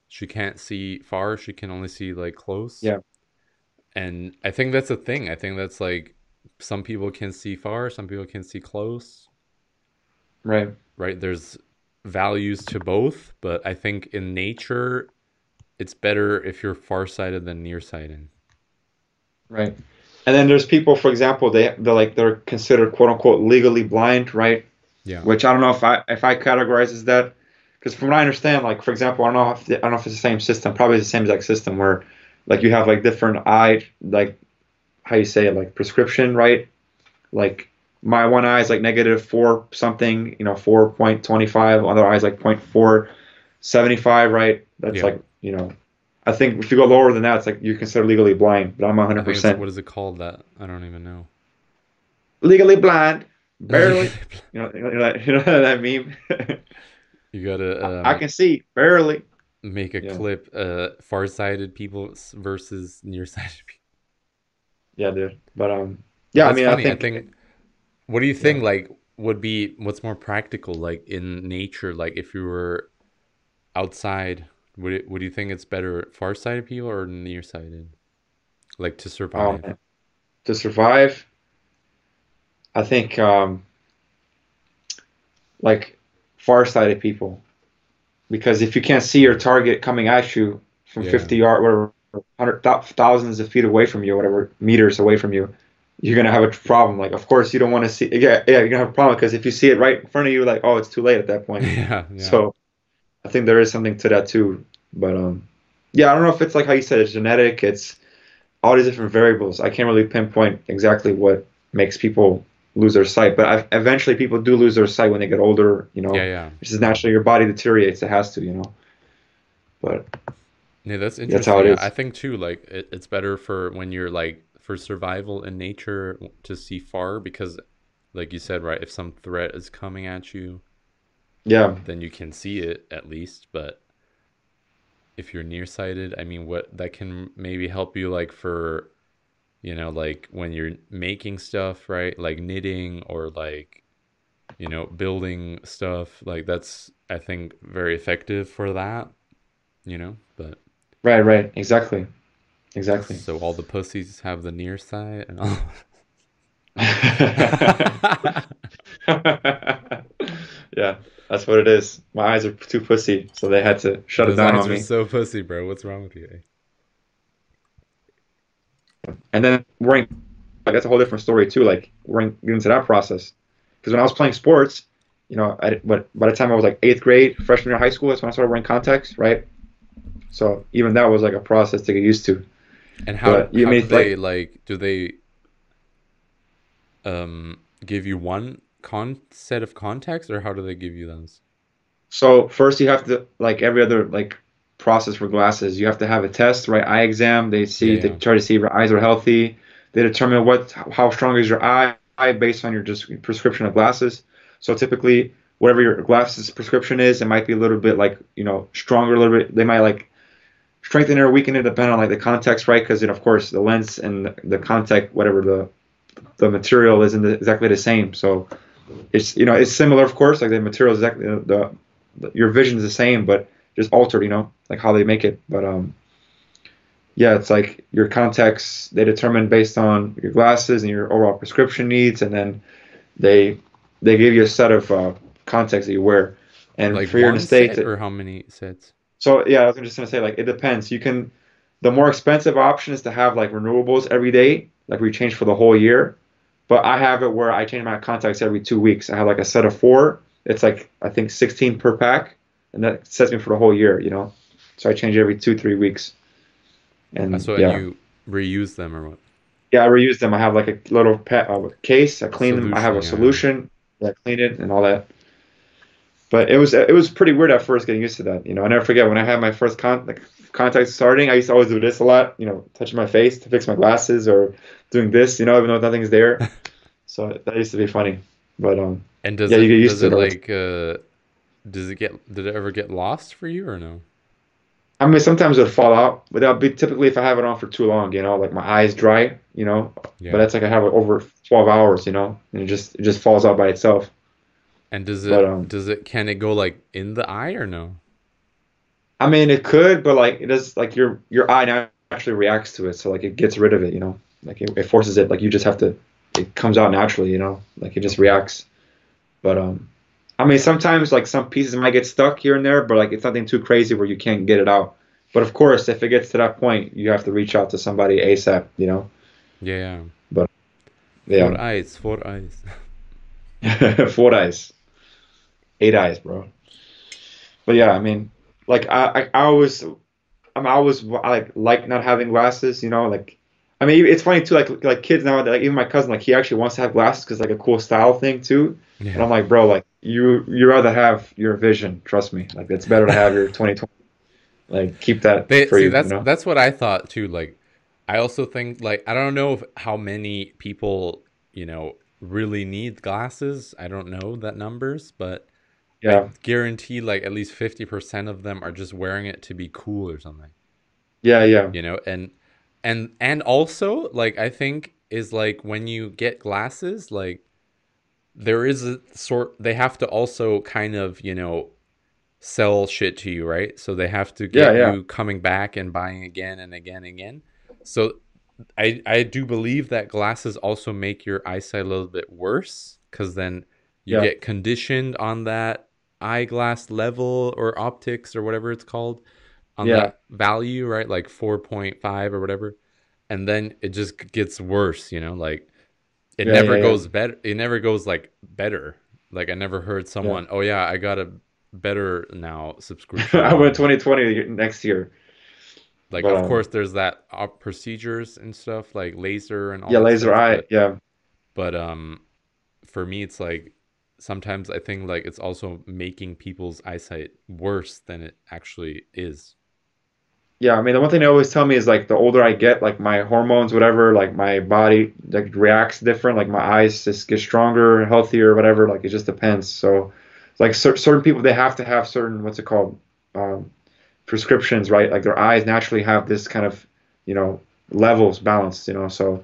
She can't see far she can only see like close Yeah. and i think that's a thing i think that's like some people can see far some people can see close Right. right there's values to both but i think in nature it's better if you're farsighted than nearsighted Right. And then there's people, for example, they they're like they're considered quote unquote legally blind, right? yeah Which I don't know if I if I categorize as that, because from what I understand, like for example, I don't know if the, I don't know if it's the same system, probably the same exact system where, like you have like different eye like, how you say it like prescription, right? Like my one eye is like negative four something, you know, four point twenty five. Other eye is like point four seventy five, right? That's Yeah. like you know, I think if you go lower than that, it's like you're considered legally blind. But I'm hundred think it's- percent what is it called that i don't even know legally blind, barely. (laughs) you know, you know that you know that meme. (laughs) you gotta um, I can see barely. make a Yeah. clip uh farsighted people versus nearsighted (laughs) people Yeah, dude. But um, yeah, That's I mean, funny. I think, what do you think like would be what's more practical like in nature like if you were outside would it would you think it's better farsighted people or nearsighted like to survive um, to survive, I think um, like far-sighted people, because if you can't see your target coming at you from Yeah. 50 yard, whatever, hundred thou- thousands of feet away from you, whatever meters away from you, you're gonna have a problem. Like, of course, you don't want to see. Yeah, yeah, you're gonna have a problem because if you see it right in front of you, like, oh, it's too late at that (laughs) point. yeah, yeah. So I think there is something to that too. But um, yeah, I don't know if it's like how you said it's genetic. It's all these different variables. I can't really pinpoint exactly what makes people lose their sight. But I, eventually, people do lose their sight when they get older. You know, yeah yeah which is naturally your body deteriorates. It has to. You know. But yeah that's interesting That's how it is. i think too like it, it's better for when you're like for survival in nature to see far because like you said right if some threat is coming at you yeah, then you can see it at least but if you're nearsighted i mean what that can maybe help you like for you know like when you're making stuff right like knitting or like you know building stuff like that's i think very effective for that you know but right, right, exactly, exactly. so all the pussies have the near sight and all (laughs) yeah, that's what it is. My eyes are too pussy, so they had to shut it Those down eyes on are me. so pussy bro what's wrong with you eh? And then wearing, like, that's a whole different story too. Like wearing getting into that process, because when I was playing sports, you know, I, but by the time I was like eighth grade, freshman year of high school, that's when I started wearing contacts, right? So even that was like a process to get used to. And how, But you how mean, do they like do they um give you one con set of contacts or how do they give you those? So first you have to like every other like process for glasses, you have to have a test, right? Eye exam. They see Yeah, they try to see if your eyes are healthy. They determine what how strong is your eye based on your just prescription of glasses. So typically whatever your glasses prescription is, it might be a little bit like, you know, stronger a little bit. They might like strengthen it or weaken it depending on like the context, right? Because then of course the lens and the, the contact, whatever the the material isn't exactly the same. So it's you know it's similar, of course, like the material is exactly the, the your vision is the same, but just altered, you know, like how they make it. But um, yeah, it's like your contacts they determine based on your glasses and your overall prescription needs, and then they they give you a set of uh, contacts that you wear. And Like for your in one the states, set or how many sets? so yeah, I was just gonna say like it depends. You can the more expensive option is to have like renewables every day, like we change for the whole year. But I have it where I change my contacts every two weeks. I have like a set of four. It's like I think 16 per pack, and that sets me for the whole year. You know, so I change every two three weeks. And Uh, So yeah, you reuse them or what? yeah, I reuse them. I have like a little pa- uh, case. I clean them. I have a Solution, solution. Yeah, I clean it and all that. But it was it was pretty weird at first getting used to that. You know, I never forget when I had my first con- like contact starting. I used to always do this a lot. You know, touching my face to fix my glasses or doing this. You know, even though nothing's there. (laughs) so that used to be funny. But um, And does Yeah, it you get used does to it it like uh does it get did it ever get lost for you or no? I mean, sometimes it'll fall out, but that'll be typically if I have it on for too long. You know, like my eyes dry. You know, Yeah. but that's like I have it over 12 hours. You know, and it just it just falls out by itself. And does it But, um, does it can it go like in the eye or no? I mean, it could, but like it does, like your your eye naturally reacts to it, so like it gets rid of it, you know, like it, it forces it. Like you just have to, it comes out naturally, you know, like it just reacts. But um, I mean, sometimes like some pieces might get stuck here and there, but like it's nothing too crazy where you can't get it out. But of course, if it gets to that point, you have to reach out to somebody ASAP, you know. Yeah. But yeah. Four yeah, eyes, four eyes. (laughs) four eyes, eight eyes, bro. But yeah, I mean, like I, I, I always, I'm always like like not having glasses, you know, like. I mean, it's funny too. Like like kids now, like even my cousin, like he actually wants to have glasses because like a cool style thing too. Yeah. And I'm like, bro, like you you rather have your vision. Trust me, like it's better to have your (laughs) 2020. Like keep that They for see you. that's you know? that's what I thought too. Like I also think like I don't know if how many people, you know, really need glasses. I don't know that numbers, but yeah, guarantee like at least 50% of them are just wearing it to be cool or something. yeah, yeah, you know and and and also like i think is like when you get glasses like there is a sort they have to also kind of you know sell shit to you right so they have to get Yeah, yeah. you coming back and buying again and again and again so i i do believe that glasses also make your eyesight a little bit worse because then you Yeah. get conditioned on that eyeglass level or optics or whatever it's called on that value, right? Like 4.5 or whatever. And then it just gets worse, you know, like it Yeah, never yeah, yeah. goes better. It never goes like better. Like I never heard someone, oh yeah, I got a better now (laughs) subscription. I went 2020 next year. Like but, of um, course there's that op- procedures and stuff like laser and all Yeah, laser stuff, eye. but- Yeah, but um for me it's like sometimes i think like it's also making people's eyesight worse than it actually is yeah. I mean, the one thing they always tell me is like the older I get, like my hormones, whatever, like my body like reacts different. Like my eyes just get stronger, healthier, whatever. Like it just depends. So, like cer certain people, they have to have certain what's it called, um, prescriptions, right? Like their eyes naturally have this kind of, you know, levels balanced. You know, so.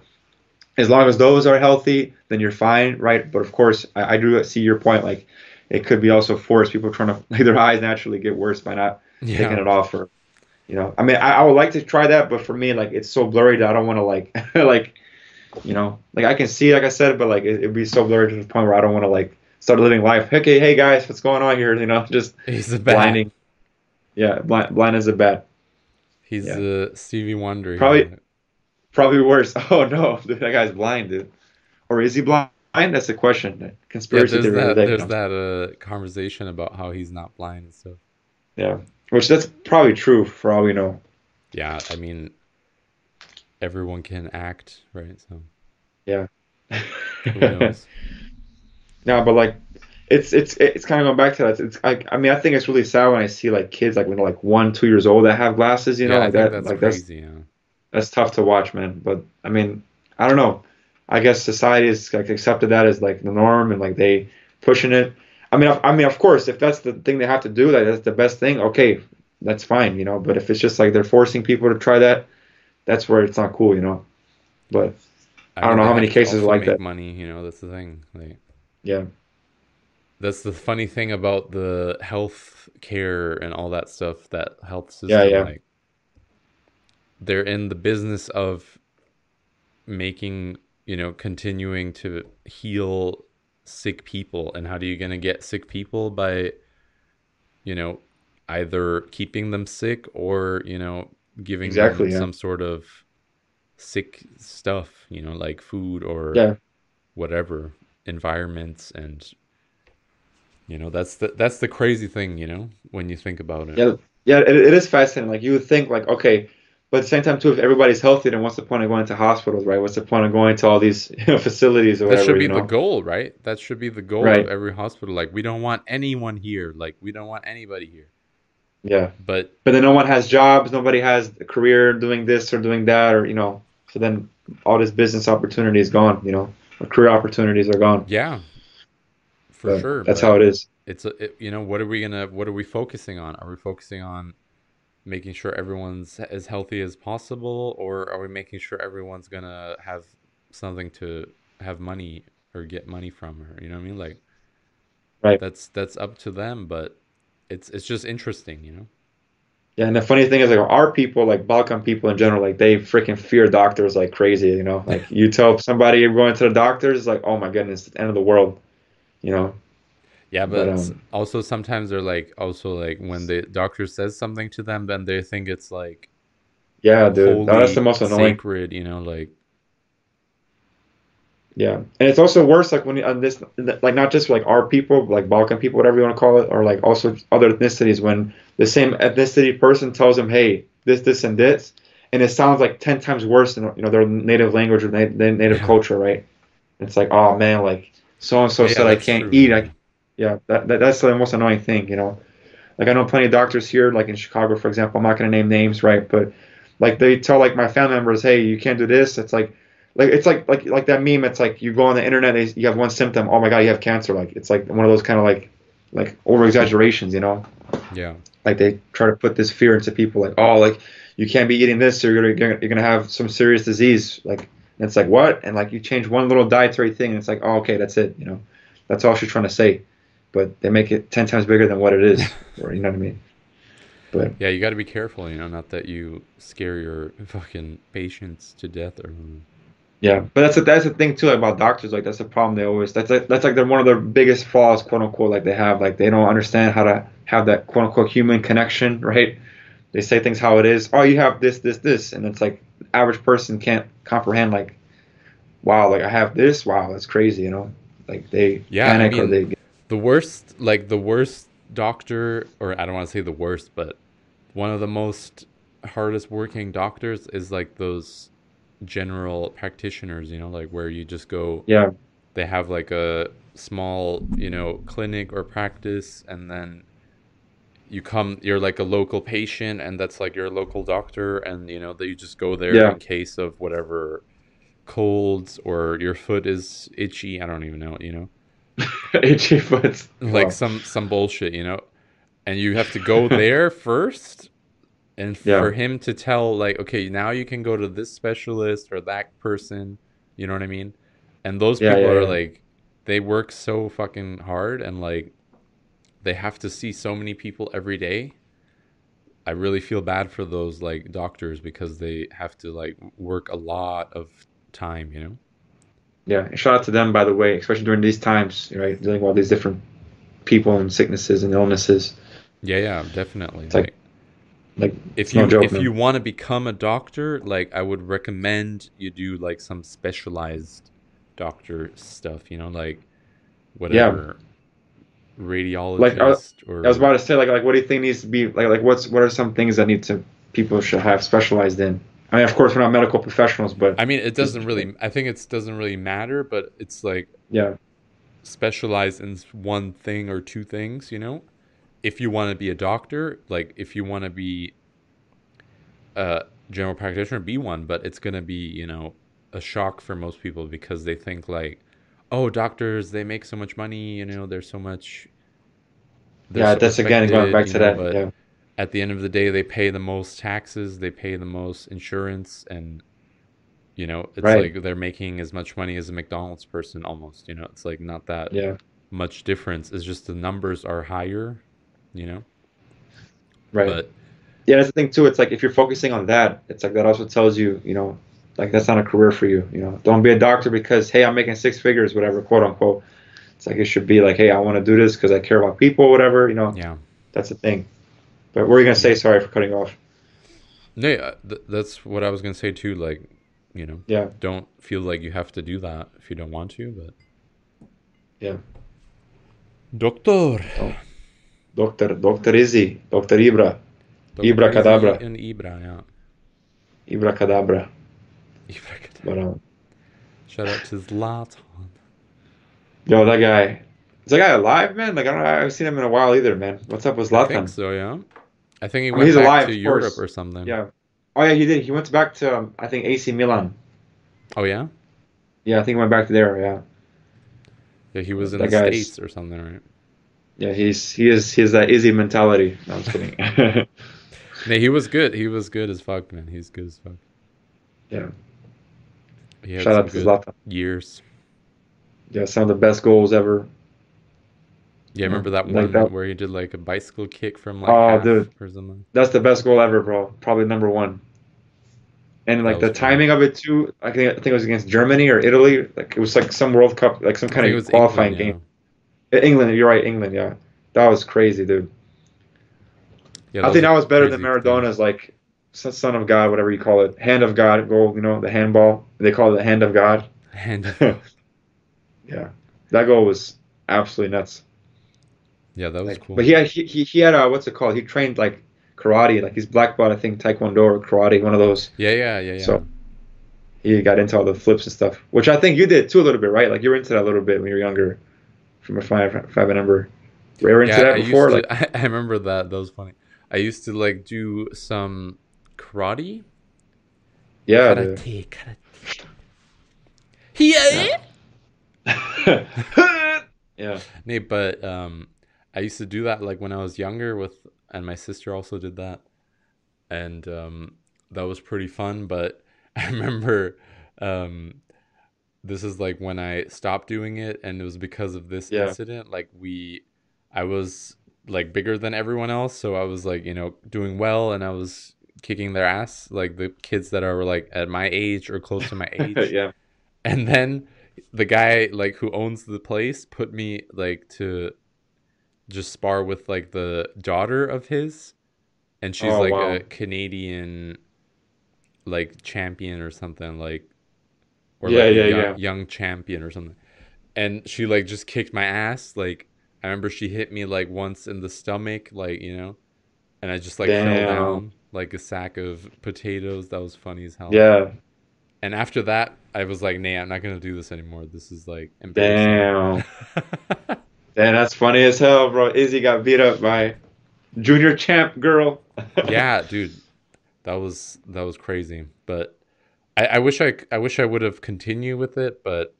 as long as those are healthy, then you're fine, right? But of course, I, I do see your point. Like, it could be also forced. People trying to like (laughs) their eyes naturally get worse by not taking it off, or you know. I mean, I, I would like to try that, but for me, like, it's so blurry that I don't want to like (laughs) like you know, like I can see, like I said, but like it, it'd be so blurry to the point where I don't want to like start living life. Okay, hey guys, what's going on here? You know, (laughs) just he's a bad blinding. Yeah, blind, blind as a bat. he's Yeah. a stevie wonder Probably-. Probably worse. (laughs) Oh no, dude, that guy's blind, dude. Or is he blind? That's the question. yeah Conspiracy there's theory that there's that uh conversation about how he's not blind and stuff Yeah, which that's probably true for all we know. yeah i mean everyone can act right so Yeah. who knows (laughs) No, but like, it's it's it's kind of going back to that. It's I, I mean I think it's really sad when I see like kids like when they're like one two years old that have glasses. You know, yeah like that. that's like that's crazy yeah that's tough to watch, man. But I mean, I don't know. I guess society has like accepted that as like the norm and like they pushing it. I mean, I, I mean, of course, if that's the thing they have to do, like that's the best thing. Okay, that's fine, you know. But if it's just like they're forcing people to try that, that's where it's not cool, you know. But I don't know how many cases like make that. money you know that's the thing like yeah, That's the funny thing about the health care and all that stuff, that health system. Yeah, yeah. Like, they're in the business of making, you know, continuing to heal sick people. And how do you going to get sick people? By, you know, either keeping them sick or, you know, giving Exactly, them yeah. some sort of sick stuff, you know, like food or yeah, whatever environments and you know that's the that's the crazy thing you know when you think about it yeah, yeah. It, it is fascinating. Like you would think, like okay, but at the same time too, if everybody's healthy, then what's the point of going to hospitals, right? What's the point of going to all these you know, facilities or that whatever? should be you the goal right? That should be the goal Right. of every hospital. Like we don't want anyone here. Like we don't want anybody here. Yeah. but but then no one has jobs nobody has a career doing this or doing that or you know so then all this business opportunity is gone you know? Or career opportunities are gone. Yeah. For But sure that's how it is. it's a, it, you know what are we gonna what are we focusing on? Are we focusing on making sure everyone's as healthy as possible or are we making sure everyone's gonna have something to have money or get money from her you know what i mean like Right. that's that's up to them but it's it's just interesting you know Yeah, and the funny thing is, like our people, like Balkan people in general, like they freaking fear doctors like crazy. You know, like (laughs) you tell somebody you're going to the doctors, it's like, oh my goodness, it's the end of the world. You know. Yeah, but, But, um, also sometimes they're like also like when the doctor says something to them, then they think it's like Yeah, dude, that's the most annoying. sacred, you know, like Yeah, and it's also worse like when on this, like not just like our people, like Balkan people, whatever you want to call it, or like also other ethnicities. When the same ethnicity person tells them, "Hey, this, this, and this," and it sounds like ten times worse than you know their native language or na- their native Yeah. culture, right? It's like, oh man, like so and so said I can't true. eat. I, yeah, that, that that's the most annoying thing, you know. Like I know plenty of doctors here, like in Chicago, for example. I'm not gonna name names, right? But like they tell like my family members, hey, you can't do this. It's like, like it's like like like that meme. It's like you go on the internet, and you have one symptom. Oh my god, you have cancer. Like it's like one of those kind of like like over exaggerations, you know. yeah. Like they try to put this fear into people, like oh, like you can't be eating this, or you're gonna you're gonna have some serious disease. Like and it's like what? And like you change one little dietary thing, and it's like oh okay, that's it. You know, that's all she's trying to say. But they make it ten times bigger than what it is, (laughs) or you know what I mean. But Yeah, you got to be careful, you know, not that you scare your fucking patients to death or Yeah, but that's a, that's the thing too about doctors. Like that's the problem they always. That's like that's like they're one of their biggest flaws, quote unquote. Like they have like they don't understand how to have that quote unquote human connection, right? They say things how it is. Oh, you have this, this, this, and it's like average person can't comprehend. Like, wow, like I have this. Wow, that's crazy. You know, like they Yeah, I panic or mean- they. The worst like the worst doctor or I don't want to say the worst, but one of the most hardest working doctors is like those general practitioners, you know, like where you just go Yeah, they have like a small, you know, clinic or practice and then you come you're like a local patient and that's like your local doctor and you know that you just go there Yeah. in case of whatever colds or your foot is itchy, I don't even know, you know. (laughs) itchy foot. like Wow. some some bullshit, you know. And you have to go (laughs) there first and Yeah. for him to tell like okay, now you can go to this specialist or that person, you know what I mean? And those Yeah, people yeah, are yeah. like they work so fucking hard and like they have to see so many people every day. I really feel bad for those like doctors because they have to like work a lot of time, you know. Yeah, and shout out to them by the way, especially during these times, right? Dealing with all these different people and sicknesses and illnesses. Yeah, yeah, definitely. Like- like Like if no you joke, if man. you want to become a doctor, like I would recommend you do like some specialized doctor stuff, you know, like whatever radiologist or I was about to say like like what do you think needs to be like like what's what are some things that need to people should have specialized in? I mean, of course, we're not medical professionals, but I mean, it doesn't really I think it doesn't really matter, but it's like yeah, specialize in one thing or two things, you know? If you want to be a doctor, like if you want to be a general practitioner, be one, but it's going to be, you know, a shock for most people because they think like, oh, doctors, they make so much money, you know, there's so much yeah, so that's again going back you to know, that. Yeah, at the end of the day, they pay the most taxes, they pay the most insurance, and you know, it's Right. like they're making as much money as a McDonald's person almost. You know, it's like not that yeah, much difference. It's just the numbers are higher, you know. right. But yeah, that's the thing too. It's like if you're focusing on that, it's like that also tells you, you know, like that's not a career for you. You know, don't be a doctor because hey, I'm making six figures, whatever, quote unquote. It's like it should be like, hey, I want to do this because I care about people, whatever. You know, yeah, that's the thing. But what were you gonna say? Sorry for cutting off. no, yeah, th- that's what I was gonna say too. Like, you know, Yeah, don't feel like you have to do that if you don't want to. But yeah. doctor, Doctor, Doctor Izzy, Doctor Ibra, Dr. Ibra Kadabra. Izzy and Ibra, yeah. Ibra Kadabra. Ibra Kadabra. But um, Shout out to Zlatan. yo, that guy, is that guy alive, man? Like I don't, I haven't seen him in a while either, man. What's up with I think so, yeah. I think he I mean, went he's back alive, to Europe course. or something. Yeah. Oh yeah, he did. He went back to um, I think AC Milan. Oh yeah. Yeah, I think he went back to there. Yeah. Yeah, he was in That the states or something, right? Yeah, he's he is he has that Izzy mentality. No, I'm just kidding. (laughs) He was good. He was good as fuck, man. He's good as fuck. yeah. He Shout out to Zlatan. years. Yeah, some of the best goals ever. Yeah, I remember that Like one that- where he did like a bicycle kick from like Oh, half dude. or something. That's the best goal ever, bro. Probably number one. And like the was funny. timing of it too, I think I think it was against Germany or Italy. Like it was like some World Cup, like some kind of was qualifying England, game. Uh, England, you're right, England, yeah. That was crazy, dude. Yeah, yeah I think that was better than crazy thing. Maradona's like son son of God, whatever you call it, hand of God goal. You know, the handball. They call it the hand of God. And (laughs) yeah, that goal was absolutely nuts. Yeah, that was Like, cool. But he had he, he, he had uh, what's it called? He trained like karate, like he's black belt, I think taekwondo or karate, one of those. yeah, yeah, yeah, yeah. So he got into all the flips and stuff, which I think you did too a little bit, right? Like you were into that a little bit when you were younger, from a five five I remember. Were you ever into yeah, that I before? used Like, to, (laughs) I, remember that. That was funny. I used to like do some karate. yeah, dude. Karate, karate. Yeah. (laughs) (laughs) yeah, Nee, but um, I used to do that like when I was younger with, and my sister also did that, and um, that was pretty fun. But (laughs) I remember, um, this is like when I stopped doing it, and it was because of this Yeah. incident. Like we, I was like bigger than everyone else, so I was like you know doing well, and I was kicking their ass, like the kids that are like at my age or close to my (laughs) age yeah, and then the guy like who owns the place put me like to just spar with like the daughter of his and she's Oh, like wow. a canadian like champion or something like or Yeah, like yeah, young, yeah. young champion or something and she like just kicked my ass like i remember she hit me like once in the stomach like you know and i just like fell down like a sack of potatoes that was funny as hell yeah. and after that, I was like, "Nah, I'm not gonna do this anymore. This is like embarrassing." Damn, (laughs) damn, that's funny as hell, bro. Izzy got beat up by junior champ girl. (laughs) yeah, dude, that was that was crazy. But I, I wish I I wish I would have continued with it. But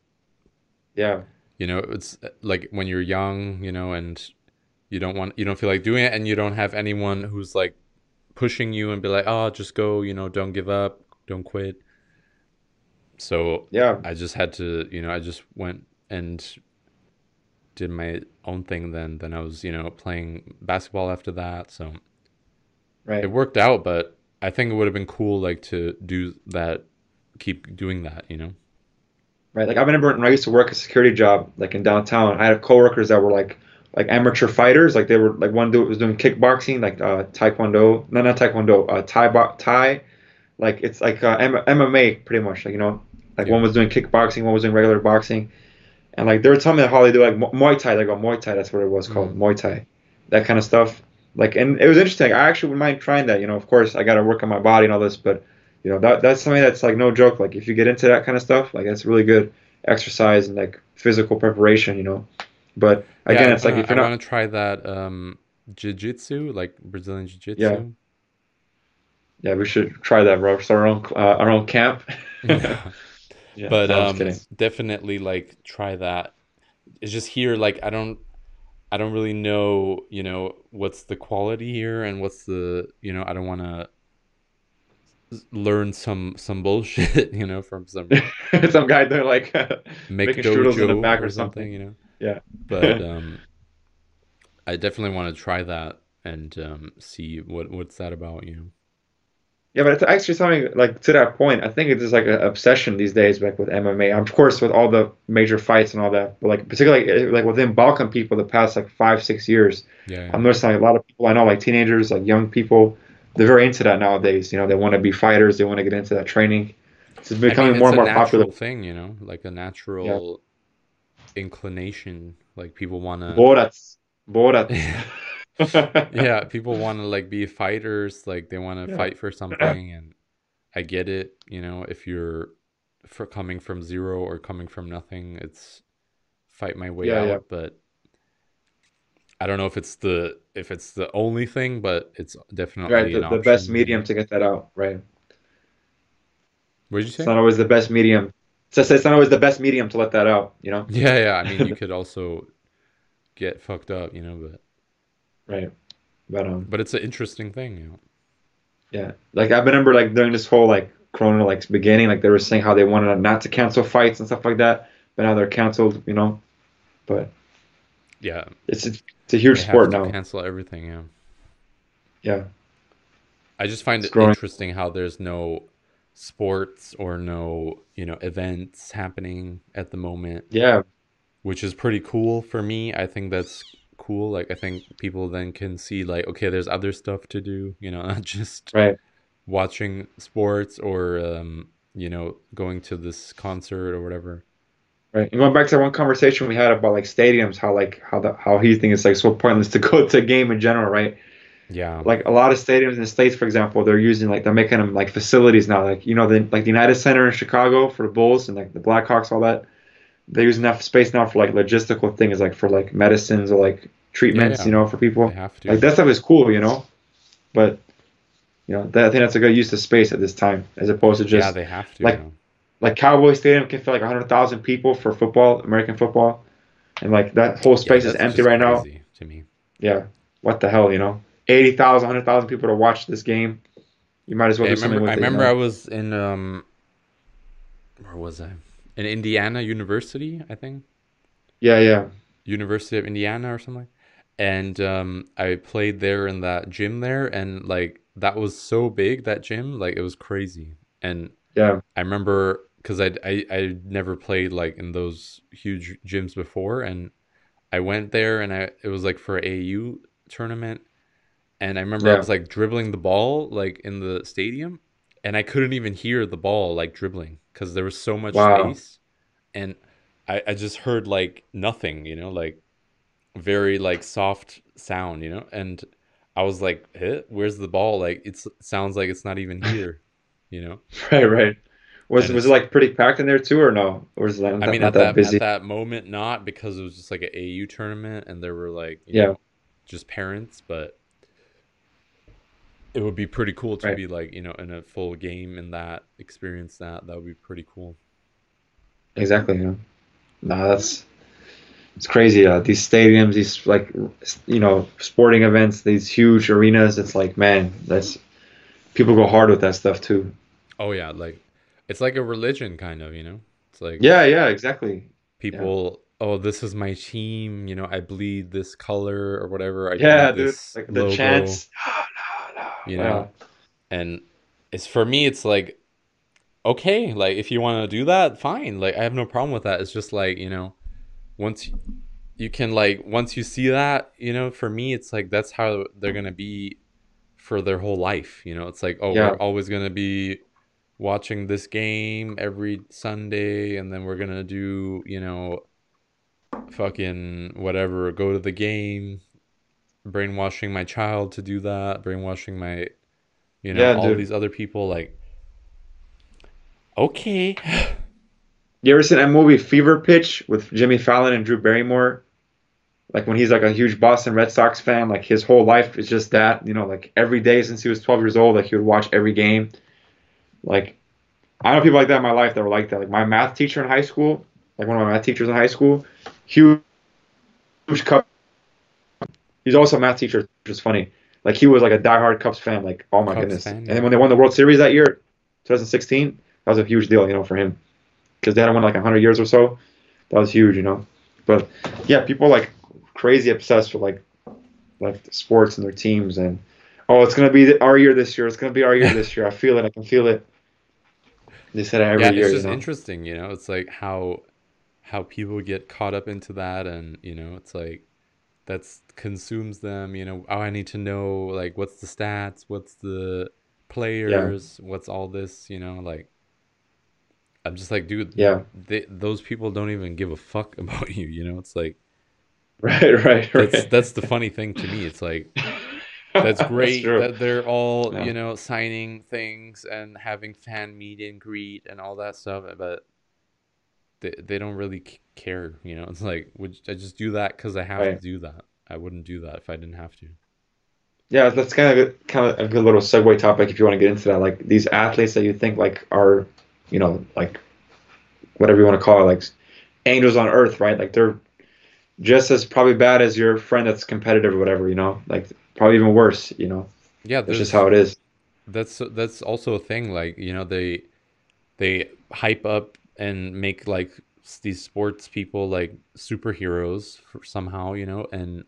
yeah, you know, it's like when you're young, you know, and you don't want you don't feel like doing it, and you don't have anyone who's like pushing you and be like, "Oh, just go," you know, don't give up, don't quit. So yeah, I just had to, you know, I just went and did my own thing then. Then I was, you know, playing basketball after that. So right. it worked out, but I think it would have been cool like to do that, keep doing that, you know? Right. Like I remember when I used to work a security job, like in downtown, I had coworkers that were like like amateur fighters. Like they were like one dude was doing kickboxing, like uh, taekwondo. No, not taekwondo. Uh, Thai bo- Thai. Like it's like uh, M- MMA pretty much. Like you know, like Yeah. one was doing kickboxing, one was doing regular boxing, and like they were telling me how they do like Mu- Muay Thai. They go Muay Thai. That's what it was called, Muay Thai. That kind of stuff. Like and it was interesting. I actually would mind trying that. You know, of course I got to work on my body and all this, but you know that that's something that's like no joke. Like if you get into that kind of stuff, like that's really good exercise and like physical preparation. You know, but again, Yeah, it's like if you're I not want to try that um, jiu-jitsu, like Brazilian jiu-jitsu. Yeah. Yeah, we should try that, bro. Start our own uh, our own camp. (laughs) Yeah. Yeah, but um, definitely like try that. It's just here, like I don't, I don't really know, you know, what's the quality here and what's the, you know, I don't want to learn some some bullshit, (laughs) you know, from some (laughs) Some guy doing like Mick (laughs) making strudels in the back or or something, something. you know. Yeah. But um, I definitely want to try that and um, see what what's that about, you know. Yeah, but it's actually something like to that point. I think it's just like an obsession these days, like with MMA. Of course, with all the major fights and all that, but like particularly eh, like within Balkan people, the past like five six years, Yeah, yeah. I'm noticing like, a lot of people I know, like teenagers, like young people, they're very into that nowadays. You know, they want to be fighters, they want to get into that training. It's I becoming mean, more and more popular. thing, you know, like a natural inclination. Like people want to. Borat, Borat. (laughs) (laughs) yeah, people want to like be fighters, like they want to Yeah. fight for something, and I get it. You know, if you're for coming from zero or coming from nothing, it's fight my way Yeah, out. yeah. But I don't know if it's the if it's the only thing, but it's definitely right, the, the best medium to get that out. Right. What did you say? It's not always the best medium. So it's not always the best medium to let that out. You know. (laughs) Yeah, yeah. I mean, you could also get fucked up, you know, but Right. But um. but it's an interesting thing, you know. Yeah, like I remember like during this whole like Corona like beginning, like they were saying how they wanted not to cancel fights and stuff like that, but now they're canceled, you know. But Yeah, It's it's, it's a huge they sport to now. cancel everything. Yeah, Yeah, I just find It's it growing. interesting how there's no sports or no you know events happening at the moment, yeah, which is pretty cool for me. I think that's cool. Like I think people then can see like okay, there's other stuff to do. You know, (laughs) not just right. watching sports or um, you know going to this concert or whatever. Right. And going back to one conversation we had about like stadiums, how like how the how he thinks it's like so pointless to go (laughs) to a game in general, right? Yeah, Like a lot of stadiums in the states, for example, they're using like they're making them like facilities now. Like you know the like the United Center in Chicago for the Bulls and like the Blackhawks, all that. They're using space now for like logistical things, like for like medicines or like treatments, yeah. you know, for people. they have to. Like that stuff is cool, you know. But you know, that, I think that's a good use of space at this time, as opposed to just yeah, they have to. like- you know. like Cowboy Stadium can fit like 100,000 people for football, American football, and like that whole Yeah, space is empty right now. To me, Yeah, what the hell, you know? 80,000, 100,000 people to watch this game. You might as well Yeah, I remember. with I it. you know? I was in um, where was I? In Indiana University, I think. yeah, yeah, University of Indiana or something. And um, I played there in that gym there, and like that was so big that gym, like it was crazy. And yeah, I remember because I I I never played like in those huge gyms before, and I went there, and I it was like for a AAU tournament, and I remember I was like dribbling the ball like in the stadium, and I couldn't even hear the ball like dribbling because there was so much Wow. space, and I I just heard like nothing, you know, like very like soft sound, you know, and I was like, eh, "Where's the ball?" Like it sounds like it's not even (laughs) here, you know. right, right. Was And was it like pretty packed in there too, or no? Or was it I mean, not at that that at that moment, not because it was just like an AAU tournament, and there were like you Yeah. know, just parents, but it would be pretty cool to Right. be like you know in a full game and that experience that that would be pretty cool. Exactly. Yeah. No, that's it's crazy. Uh, these stadiums, these like you know sporting events, these huge arenas. It's like man, that's people go hard with that stuff too. Oh yeah, like it's like a religion kind of, you know. It's like Yeah, yeah, exactly. people. Oh, this is my team. You know, I bleed this color or whatever. I Yeah, dude. this Like the chants. You Yeah. know? And it's for me it's like okay like if you want to do that fine. Like i have no problem with that. It's just like you know once you, you can like once you see that you know for me it's like that's how they're gonna be for their whole life you know? It's like oh Yeah. we're always gonna be watching this game every sunday and then we're gonna do you know fucking whatever go to the game brainwashing my child to do that brainwashing my you know Yeah, all these other people like okay (sighs) You ever seen that movie Fever Pitch with Jimmy Fallon and Drew Barrymore? Like when he's like a huge Boston Red Sox fan, like his whole life is just that, you know, like every day since he was 12 years old, like he would watch every game. Like I know people like that in my life that were like that. Like my math teacher in high school, like one of my math teachers in high school, huge, huge Cubs. He's also a math teacher, which is funny. Like he was like a diehard Cubs fan. Like oh my Cubs goodness. fan, and then when they won the World Series that year, 2016, that was a huge deal, you know, for him because they hadn't won like 100 years or so. That was huge, you know. But yeah, people like crazy obsessed with like like sports and their teams and oh, it's gonna be our year this year. It's gonna be our year this year. I feel it. I can feel it. They said it every yeah year. it's you just know? interesting you know it's like how how people get caught up into that and you know it's like that's consumes them you know oh i need to know like what's the stats what's the players what's all this you know like i'm just like dude Yeah. they, those people don't even give a fuck (laughs) about you you know it's like Right, (laughs) right, right. that's that's the funny thing to me it's like (laughs) that's great true. that they're all Yeah. you know signing things and having fan meet and greet and all that stuff but they, they don't really care you know (laughs) it's like would i just do that because i have Right. to do that i wouldn't do that if i didn't have to Yeah, that's kind of a, kind of a good little segue topic if you want to get into that. Like these athletes that you think like are, you know, like whatever you want to call it, like angels on earth, right? Like they're just as probably bad as your friend that's competitive or whatever, you know, like probably even worse, you know. yeah That's just how it is. that's that's also a thing like you know they they hype up and make like these sports people like superheroes for somehow, you know, and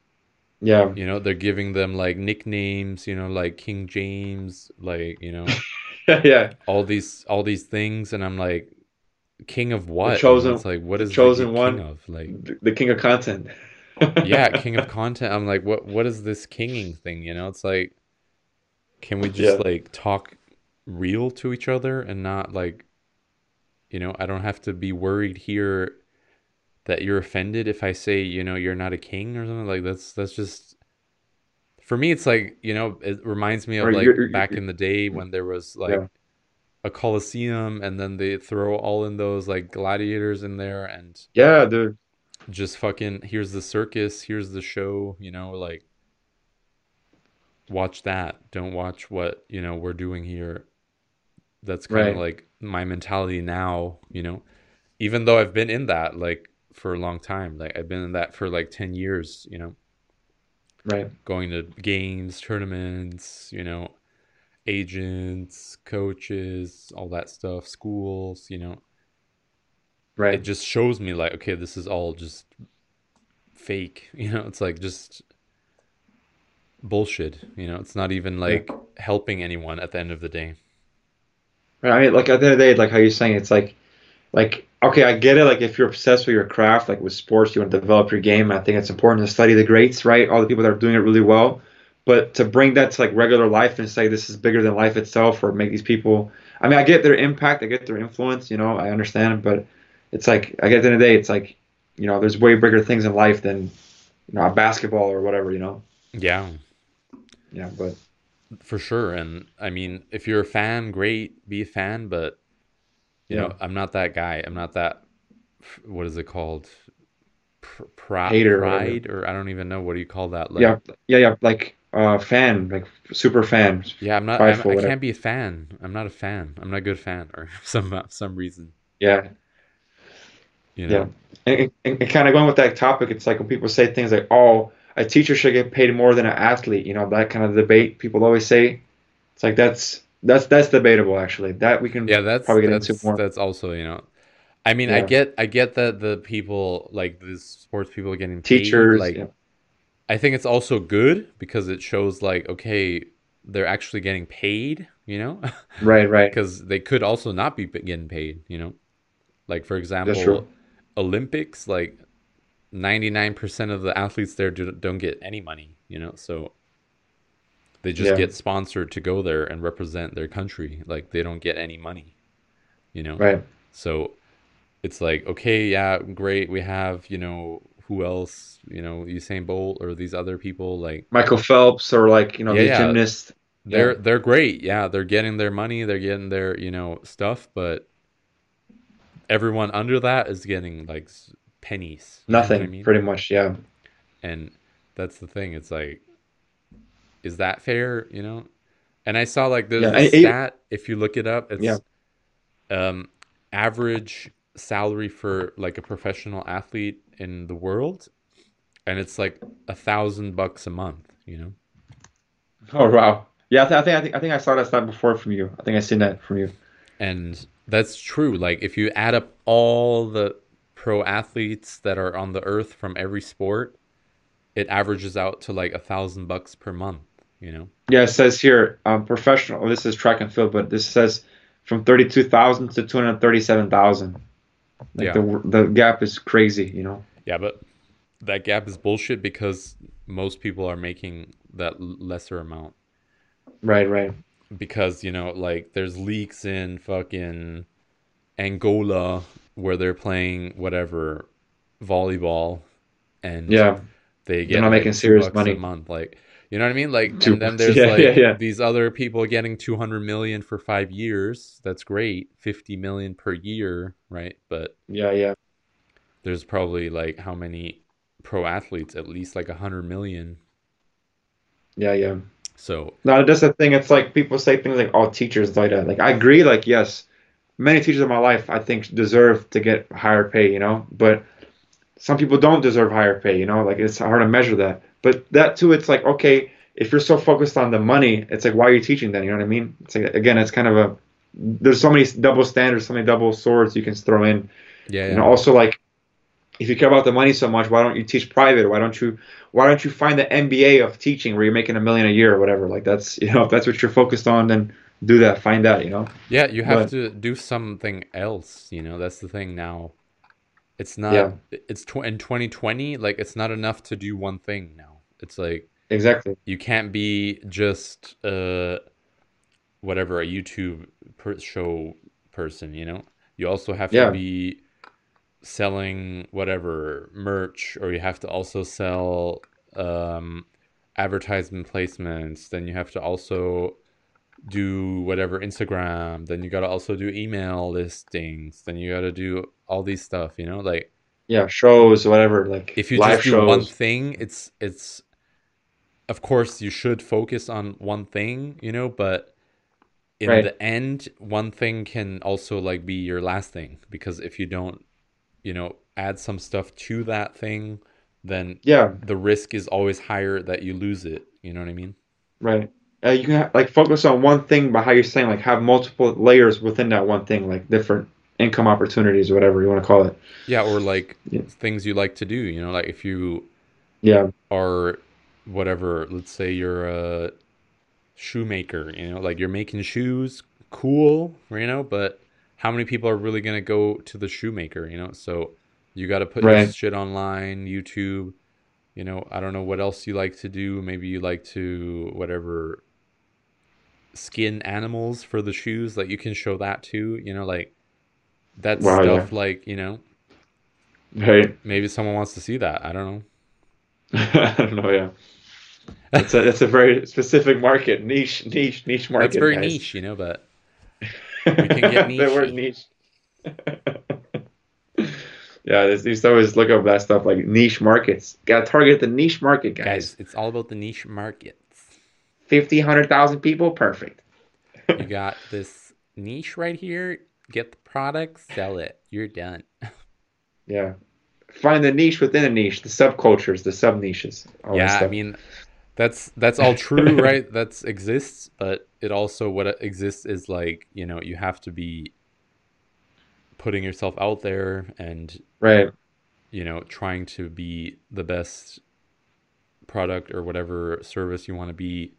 Yeah. you know they're giving them like nicknames, you know, like King James, like you know (laughs) yeah. all these all these things, and I'm like, king of what? Know, chosen- it's like what the chosen the one. of? Like The, the king of content. (laughs) yeah, king of content. I'm like, what what is this kinging thing? You know, it's like, can we just Yeah. like talk real to each other and not like, you know, I don't have to be worried here that you're offended if I say, you know, you're not a king or something like that's that's just for me it's like, you know, it reminds me of Or like you're- you're- back in the day when there was like Yeah. a coliseum and then they throw all in those like gladiators in there and Yeah, dude. just fucking here's the circus, here's the show, you know, like watch that. Don't watch what, you know, we're doing here. That's kind of Right. like my mentality now, you know. Even though I've been in that like for a long time. Like I've been in that for like 10 years, you know, Right. going to games, tournaments, you know, agents, coaches, all that stuff, schools, you know Right. it just shows me like okay this is all just fake (laughs) you know it's like just bullshit you know it's not even like helping anyone at the end of the day I mean, like at the end of the day, like how you're saying, it's like, like okay, I get it. Like if you're obsessed with your craft, like with sports, you want to develop your game. I think it's important to study the greats, right? All the people that are doing it really well. But to bring that to like regular life and say this is bigger than life itself, or make these people. I mean, I get their impact, I get their influence, you know, I understand, but it's like, I get at the end of the day, it's like, you know, there's way bigger things in life than, you know, a basketball or whatever, you know. yeah Yeah, but for sure. And i mean if you're a fan great be a fan but you know i'm not that guy. I'm not that what is it called? Pr- Hater or pride or i don't even know. What do you call that? Like yeah, yeah, yeah, like uh, fan, like super fan. yeah i'm not I'm, i can't be a fan. I'm not a fan. I'm not a good fan or (laughs) some some reason. Yeah, you know? Yeah. and, and, and kind of going with that topic, it's like when people say things like, "Oh, a teacher should get paid more than an athlete," you know, that kind of debate people always say. It's like that's that's that's debatable actually. That we can yeah that's probably get that's, into more. that's also you know i mean i get i get that the people like the sports people getting paid, Teachers, like yeah. i think it's also good because it shows like okay they're actually getting paid you know (laughs) right, right, because they could also not be getting paid you know like for example olympics like 99% of the athletes there do, don't get any money you know so they just Yeah. get sponsored to go there and represent their country like they don't get any money you know right, so it's like okay yeah great we have you know who else you know Usain Bolt or these other people like Michael Phelps or like you know Yeah, the yeah. gymnast. they're they're great yeah they're getting their money they're getting their you know stuff but everyone under that is getting like pennies you know Nothing, I mean? pretty much. Yeah, and that's the thing it's like is that fair you know and i saw like there's Yeah, a I- I- stat if you look it up it's Yeah. um average salary for like a professional athlete in the world and it's like a thousand bucks a month you know Oh wow. Yeah, I, th- I think I think I think I saw that stat before from you. I think I seen that from you. and that's true like if you add up all the pro athletes that are on the earth from every sport it averages out to like a thousand bucks per month you know Yeah, it says here um, professional. This is track and field, but this says from thirty-two thousand to two hundred thirty-seven thousand. Like Yeah. the the gap is crazy, you know. Yeah, but that gap is bullshit because most people are making that lesser amount. Right, right. Because, you know, like there's leaks in fucking Angola where they're playing whatever volleyball and Yeah, they get not like, making serious money. a month. Like you know what I mean? Like Two and then (laughs) there's Yeah, like yeah, yeah. these other people getting two hundred million for five years. That's great. Fifty million per year, right? But yeah, yeah. there's probably like how many pro athletes? At least like a hundred million. Yeah, yeah. So No, that's the thing. It's like people say things like, "Oh, teachers like that." Like I agree. Like yes, many teachers in my life I think deserve to get higher pay. You know, but some people don't deserve higher pay. You know, like it's hard to measure that. But that too, it's like okay, if you're so focused on the money, it's like why are you teaching then? You know what I mean? It's like again, it's kind of a there's so many double standards, so many double swords you can throw in. Yeah, And also like if you care about the money so much, why don't you teach private? Why don't you why don't you find the NBA of teaching where you're making a million a year or whatever? Like that's you know if that's what you're focused on, then do that. Find that. You know. Yeah, you have But- to do something else, you know. That's the thing now. It's not Yeah. it's tw- in 2020 like it's not enough to do one thing now. It's like Exactly. you can't be just uh whatever a YouTube per- show person, you know. You also have to be selling whatever merch or you have to also sell um advertisement placements, then you have to also do whatever Instagram, then you got to also do email listings, then you got to do all these stuff, you know? Like Yeah. Shows, whatever. Like if you just do shows. one thing it's it's of course you should focus on one thing you know but in Right. the end one thing can also like be your last thing because if you don't you know add some stuff to that thing then Yeah. the risk is always higher that you lose it you know what i mean Right. Uh, you can like focus on one thing, but how you're saying like have multiple layers within that one thing, like different income opportunities, or whatever you want to call it. yeah or like Yeah. things you like to do you know like if you Yeah. are whatever let's say you're a shoemaker you know like you're making shoes cool you know but how many people are really going to go to the shoemaker you know so you got to put Right. shit online youtube you know i don't know what else you like to do maybe you like to whatever skin animals for the shoes like you can show that too you know like that Wow, yeah. stuff like you know Right. maybe someone wants to see that i don't know (laughs) I don't know. Yeah. It's a it's a very specific market, niche, niche, niche market. that's very guys. niche you know but (laughs) we can get the word niche. (laughs) yeah, this, you to always look up that stuff like niche markets. Got to target the niche market, guys. guys it's all about the niche markets 50, 100,000 people, perfect. you got this niche right here get the product sell it you're done (laughs) Yeah. Find the niche within a niche, the subcultures, the sub niches. yeah i mean that's that's all true (laughs) right that's exists but it also what it exists is like you know you have to be putting yourself out there and right. you know trying to be the best product or whatever service you want to be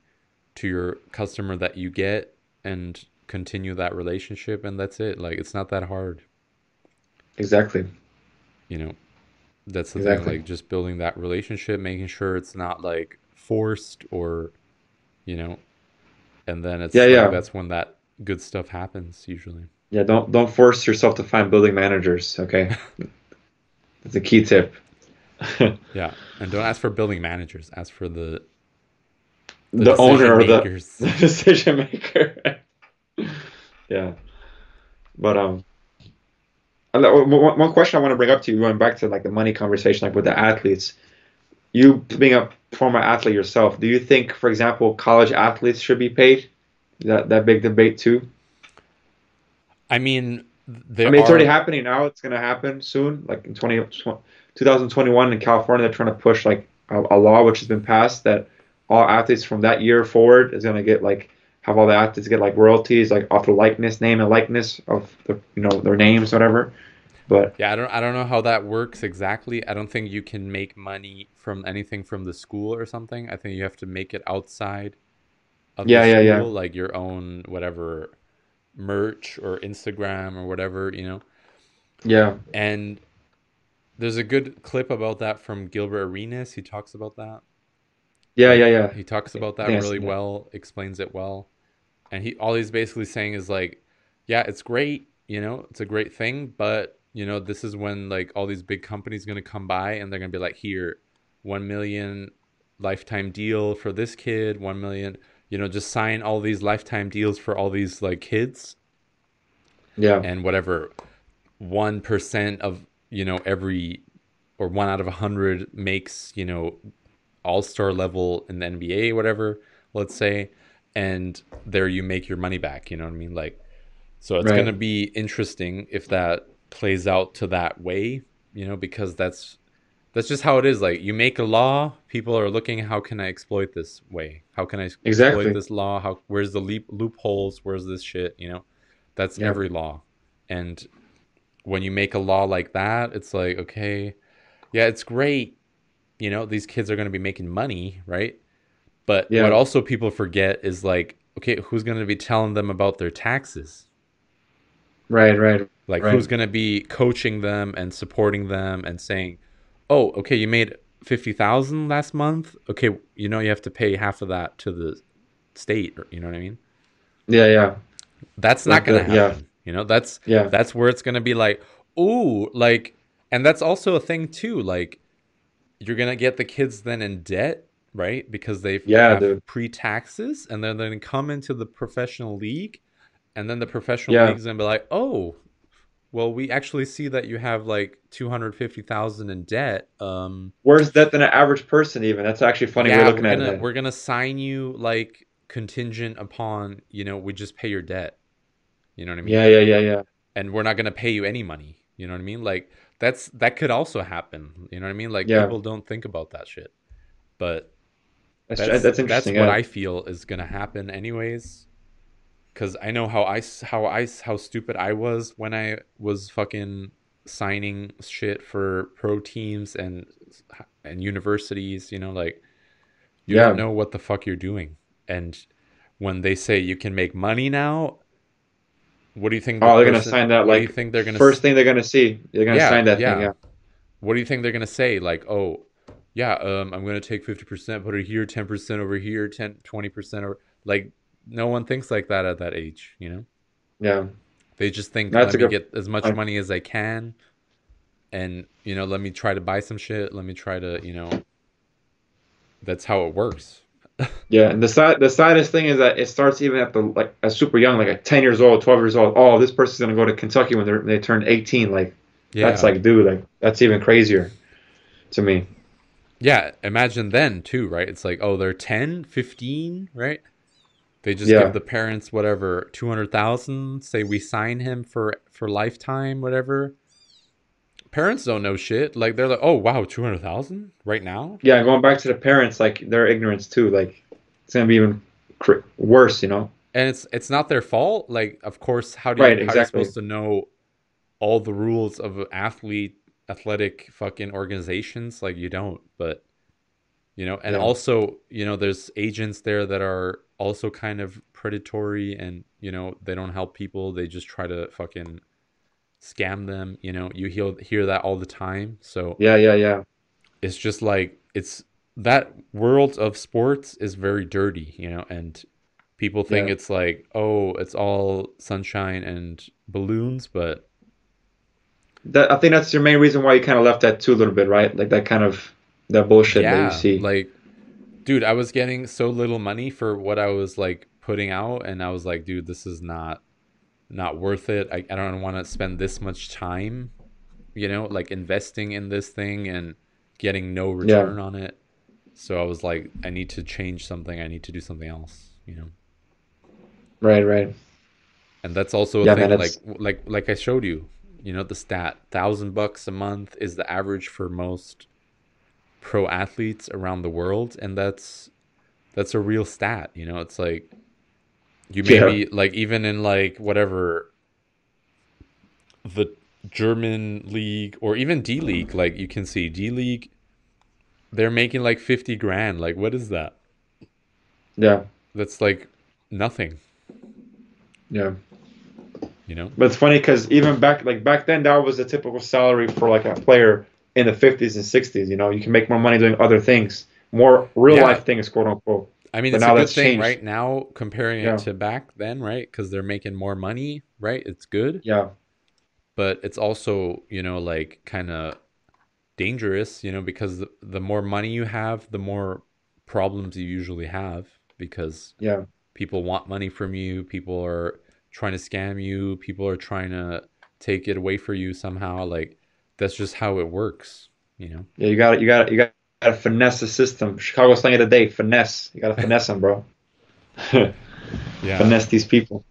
to your customer that you get and continue that relationship and that's it like it's not that hard Exactly. you know that's the Exactly. thing like just building that relationship making sure it's not like forced or you know and then it's Yeah, like, yeah. that's when that good stuff happens usually Yeah, don't don't force yourself to find building managers, okay? (laughs) That's a key tip. (laughs) yeah and don't ask for building managers ask for the the, owner or the, the decision (laughs) maker. (laughs) yeah, but um, one one question I want to bring up to you, going back to like the money conversation, like with the athletes. You being a former athlete yourself, do you think, for example, college athletes should be paid? That that big debate too. i mean I mean, it's are, already happening now. It's going to happen soon, like in 20, 2021 in California. They're trying to push like a, a law which has been passed that all athletes from that year forward is going to get like have all the athletes get like royalties like off the likeness, name and likeness of the you know their names, whatever. But Yeah, I don't I don't know how that works exactly. I don't think you can make money from anything from the school or something. I think you have to make it outside of Yeah, the yeah, yeah. like your own whatever merch or Instagram or whatever, you know. yeah, And there's a good clip about that from Gilbert Arenas. He talks about that. Yeah, yeah, yeah. He talks about that think I've really seen that. well, explains it well. And he all he's basically saying is like, yeah, it's great, you know, it's a great thing, but you know, this is when like all these big companies going to come by and they're going to be like, here, 1 million lifetime deal for this kid, 1 million, you know, just sign all these lifetime deals for all these like kids Yeah, and whatever 1% of, you know, every or 1 out of a 100 makes, you know, all-star level in the NBA whatever, let's say, and there you make your money back, you know what I mean? Like so it's Right. going to be interesting if that plays out to that way, you know, because that's that's just how it is. Like you make a law, people are looking how can I exploit this way? How can I exploit this law? How where's the leap, loopholes? Where's this shit, you know? That's Yeah. every law. And when you make a law like that, it's like, okay, yeah, it's great. You know, these kids are going to be making money, right? But Yeah. what also people forget is like, okay, who's going to be telling them about their taxes? Right, right. Like, Right. who's going to be coaching them and supporting them and saying, oh, okay, you made 50,000 last month. Okay, you know, you have to pay half of that to the state, you know what I mean? Yeah, yeah, That's Like not going to the- yeah. You know, that's yeah. that's where it's gonna be like, ooh, like, and that's also a thing too. Like, you're gonna get the kids then in debt, right? Because they've Yeah, have pre-taxes, and then they're gonna come into the professional league, and then the professional Yeah. league's gonna be like, oh, well, we actually see that you have like two hundred fifty thousand in debt. Um, Worse debt than an average person. Even that's actually funny. yeah, we're we're gonna that. we're gonna sign you like contingent upon you know we just pay your debt. You know what I mean? Yeah, yeah, yeah, yeah. and we're not going to pay you any money. You know what I mean? Like that's that could also happen. You know what I mean? Like Yeah. people don't think about that shit. But That's that's that's, that's, what yeah. I feel is going to happen anyways. Cuz I know how I how I how stupid I was when I was fucking signing shit for pro teams and and universities, you know, like you Yeah. don't know what the fuck you're doing. And when they say you can make money now, what do you think? the Oh, they're gonna sign that do you like think they're gonna first s- thing they're gonna see. They're gonna Yeah, sign that yeah. thing. Yeah. What do you think they're gonna say? Like, oh, yeah, um, I'm gonna take fifty percent, put it here, ten percent over here, 10 20 percent over. Like, no one thinks like that at that age. You know, Yeah. they just think That's let me good get as much money as I can, and you know, let me try to buy some shit. Let me try to, you know, that's how it works. Yeah, and the sad, the saddest thing is that it starts even at the like as super young, like at ten years old, twelve years old. Oh, this person's gonna go to Kentucky when they are they turn eighteen. Like Yeah, that's like, dude, like that's even crazier to me. yeah. Imagine then too, right? It's like, oh, they're 10, 15, right? They just Yeah. give the parents whatever two hundred thousand. Say we sign him for for lifetime, whatever. Parents don't know shit. Like they're like, oh wow, two hundred thousand right now. Yeah, going back to the parents, like their ignorance too. Like it's gonna be even cr- worse, you know. and it's it's not their fault. Like, of course, how do you, Right, how are you supposed to know all the rules of athlete athletic fucking organizations? Like, you don't. But you know, and Yeah. also, you know, there's agents there that are also kind of predatory, and you know, they don't help people. They just try to fucking scam them. You know, you hear hear that all the time. So Yeah, yeah, yeah. it's just like it's that world of sports is very dirty, you know, and people think Yeah. it's like, oh, it's all sunshine and balloons, but That I think that's your main reason why you kind of left that too a little bit, right? Like that kind of that bullshit that you see. like, dude, I was getting so little money for what I was like putting out, and I was like, dude, this is not not worth it. I, I don't want to spend this much time, you know, like investing in this thing and getting no Yeah. return on it. So I was like, I need to change something. I need to do something else, you know. right, right. And that's also a Yeah, thing, man, like like like I showed you, you know, the stat thousand bucks a month is the average for most pro athletes around the world, and that's that's a real stat. You know, it's like you Yeah. maybe like even in like whatever the German league or even D League, like you can see D League, they're making like fifty grand. Like, what is that? Yeah, That's like nothing. yeah. You know? But it's funny because even back like back then, that was the typical salary for like a player in the 50s and 60s. You know, you can make more money doing other things, more real Yeah. life things, quote unquote. I mean, But it's a good thing changed. right now comparing Yeah. it to back then, right? Because they're making more money, right? It's good, Yeah, but it's also, you know, like kind of dangerous, you know, because the, the more money you have, the more problems you usually have because yeah, people want money from you, people are trying to scam you, people are trying to take it away for you somehow. Like that's just how it works, you know. yeah. You got to You got to You got to finesse the system. Chicago slang of the day: finesse. You got to finesse them, bro. (laughs) Yeah, finesse these people.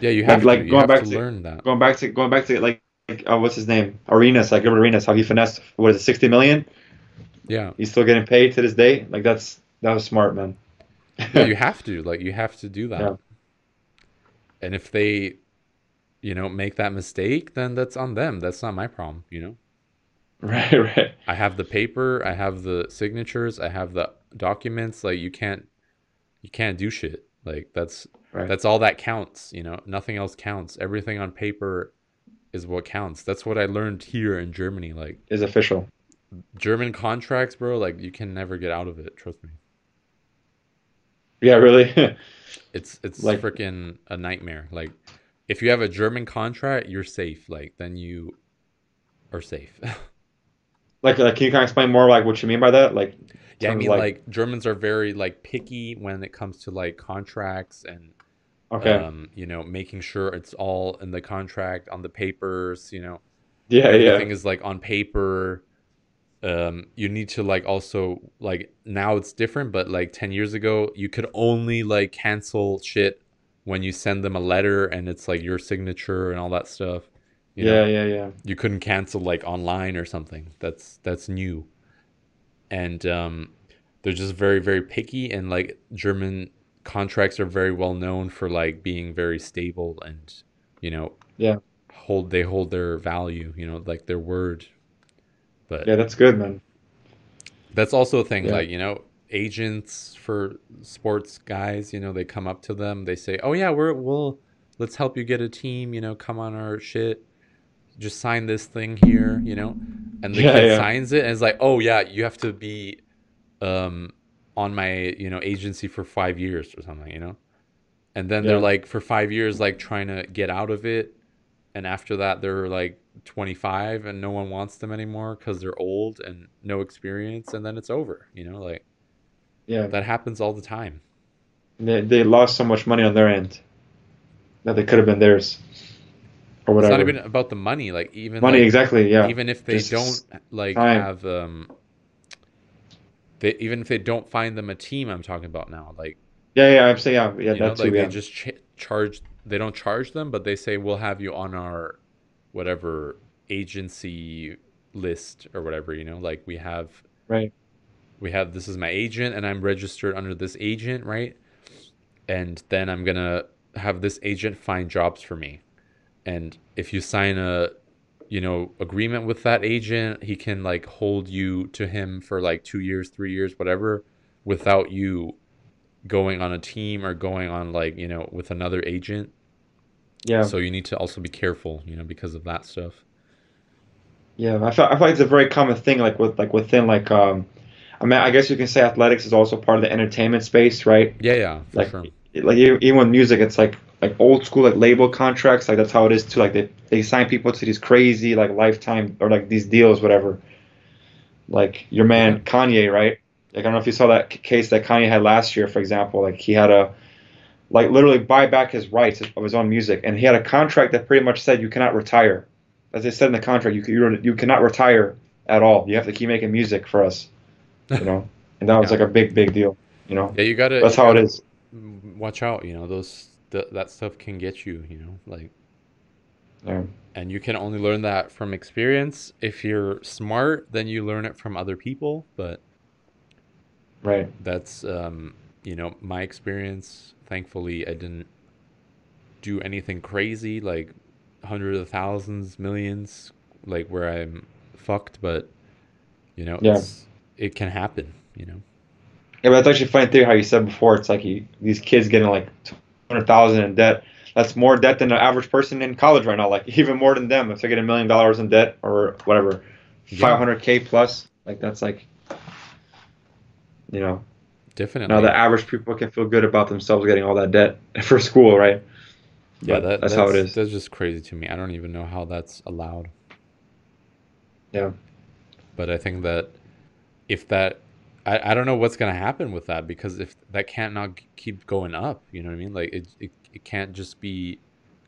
yeah, you have like to, you going back to to- learn that. Going back to going back to like, like uh, what's his name? Arenas, like Gilbert Arenas, how he finessed what is it, 60 million? Yeah. He's still getting paid to this day. Like that's that was smart, man. yeah, you (laughs) have to like you have to do that Yeah. and if they you know, make that mistake, then that's on them. That's not my problem, you know? (laughs) Right, right. I have the paper, I have the signatures, I have the documents. Like you can't you can't do shit. Like that's Right. that's all that counts, you know. Nothing else counts. Everything on paper is what counts. That's what I learned here in Germany. Like Is official. German contracts, bro, like you can never get out of it, trust me. Yeah, really. (laughs) It's it's Like- freaking a nightmare. Like if you have a German contract, you're safe. Like then you are safe. (laughs) like, like, can you kind of explain more like what you mean by that? Like, yeah, I mean of, like, Germans are very like picky when it comes to like contracts and okay, um, you know, making sure it's all in the contract on the papers, you know. yeah, yeah. Everything yeah, is like on paper. Um, you need to like also like now it's different, but like 10 years ago, you could only like cancel shit when you send them a letter and it's like your signature and all that stuff. You know? yeah, yeah, yeah. you couldn't cancel like online or something that's that's new and um they're just very very picky and like german contracts are very well known for like being very stable and you know Yeah. hold they hold their value you know like their word but Yeah, that's good, man. that's also a thing Yeah. like you know agents for sports guys you know they come up to them they say oh yeah we're we'll let's help you get a team you know come on our shit just sign this thing here you know? And the Yeah, kid yeah. signs it and it's like oh yeah you have to be um on my you know agency for five years or something you know? And then they're like for five years like trying to get out of it. And after that they're like 25 and no one wants them anymore because they're old and no experience and then it's over you know? Like Yeah, that happens all the time. They they lost so much money on their end that they could have been theirs, or it's not even about the money like even money, like, exactly. Yeah, even if they Just don't like time. have um they even if they don't find them a team i'm talking about now like yeah, yeah. I'm saying, yeah, yeah. you know too. like Yeah, they just ch- charge they don't charge them but they say we'll have you on our whatever agency list or whatever you know like we have right. we have this is my agent and I'm registered under this agent, right? And then I'm going to have this agent find jobs for me. And if you sign a you know agreement with that agent, he can like hold you to him for like 2 years, 3 years, whatever without you going on a team or going on like, you know, with another agent. Yeah, So you need to also be careful, you know, because of that stuff. yeah. I feel I feel like it's a very common thing, like with like within like um, I mean, I guess you can say athletics is also part of the entertainment space, right? Yeah, yeah, for Like, sure. like even even with music, it's like like old school like label contracts. Like that's how it is too. Like they they sign people to these crazy like lifetime or like these deals, whatever. Like your man. Kanye, right? Like I don't know if you saw that c- case that Kanye had last year, for example. Like he had a like literally buy back his rights of his own music, and he had a contract that pretty much said you cannot retire. As they said in the contract, you you you cannot retire at all. You have to keep making music for us, you (laughs) know. And that was Yeah. like a big big deal, you know. Yeah, you got to That's how it is. watch out you know those th- that stuff can get you you know like Yeah. and you can only learn that from experience if you're smart then you learn it from other people but Right. that's um you know my experience thankfully i didn't do anything crazy like hundreds of thousands millions like where i'm fucked but you know Yeah. it can happen you know Yeah, but that's actually funny too. how you said before. It's like you, these kids getting like hundred thousand in debt. That's more debt than the average person in college right now. Like (laughs) even more than them if they get a million dollars in debt or whatever, five hundred k plus. Like that's like, you know, definitely now the average people can feel good about themselves getting all that debt (laughs) for school, right? yeah that, that's how it is. that's just crazy to me i don't even know how that's allowed Yeah. but I think that if that, I, I don't know what's gonna happen with that because if that can't not keep going up, you know what I mean? Like it, it, it can't just be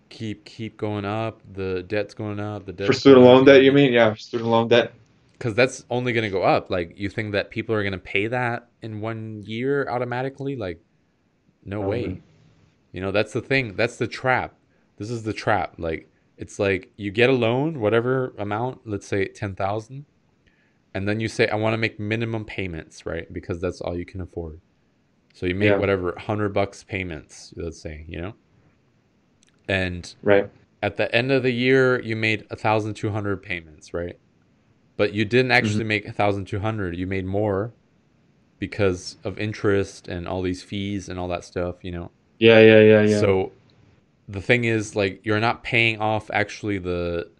keep keep going up. The debt's going up. The debt For student loan debt, you mean? Yeah, student loan debt. Because that's only gonna go up. Like you think that people are gonna pay that in one year automatically? Like, no way. You know that's the thing. That's the trap. This is the trap. Like it's like you get a loan, whatever amount, let's say ten thousand, and then you say I want to make minimum payments, right? Because that's all you can afford. So you make Yeah. whatever hundred bucks payments, let's say, you know. And Right. at the end of the year you made 1200 payments right but you didn't mm-hmm. actually make 1200 you made more because of interest and all these fees and all that stuff you know Yeah, yeah, yeah, yeah. so the thing is like you're not paying off actually the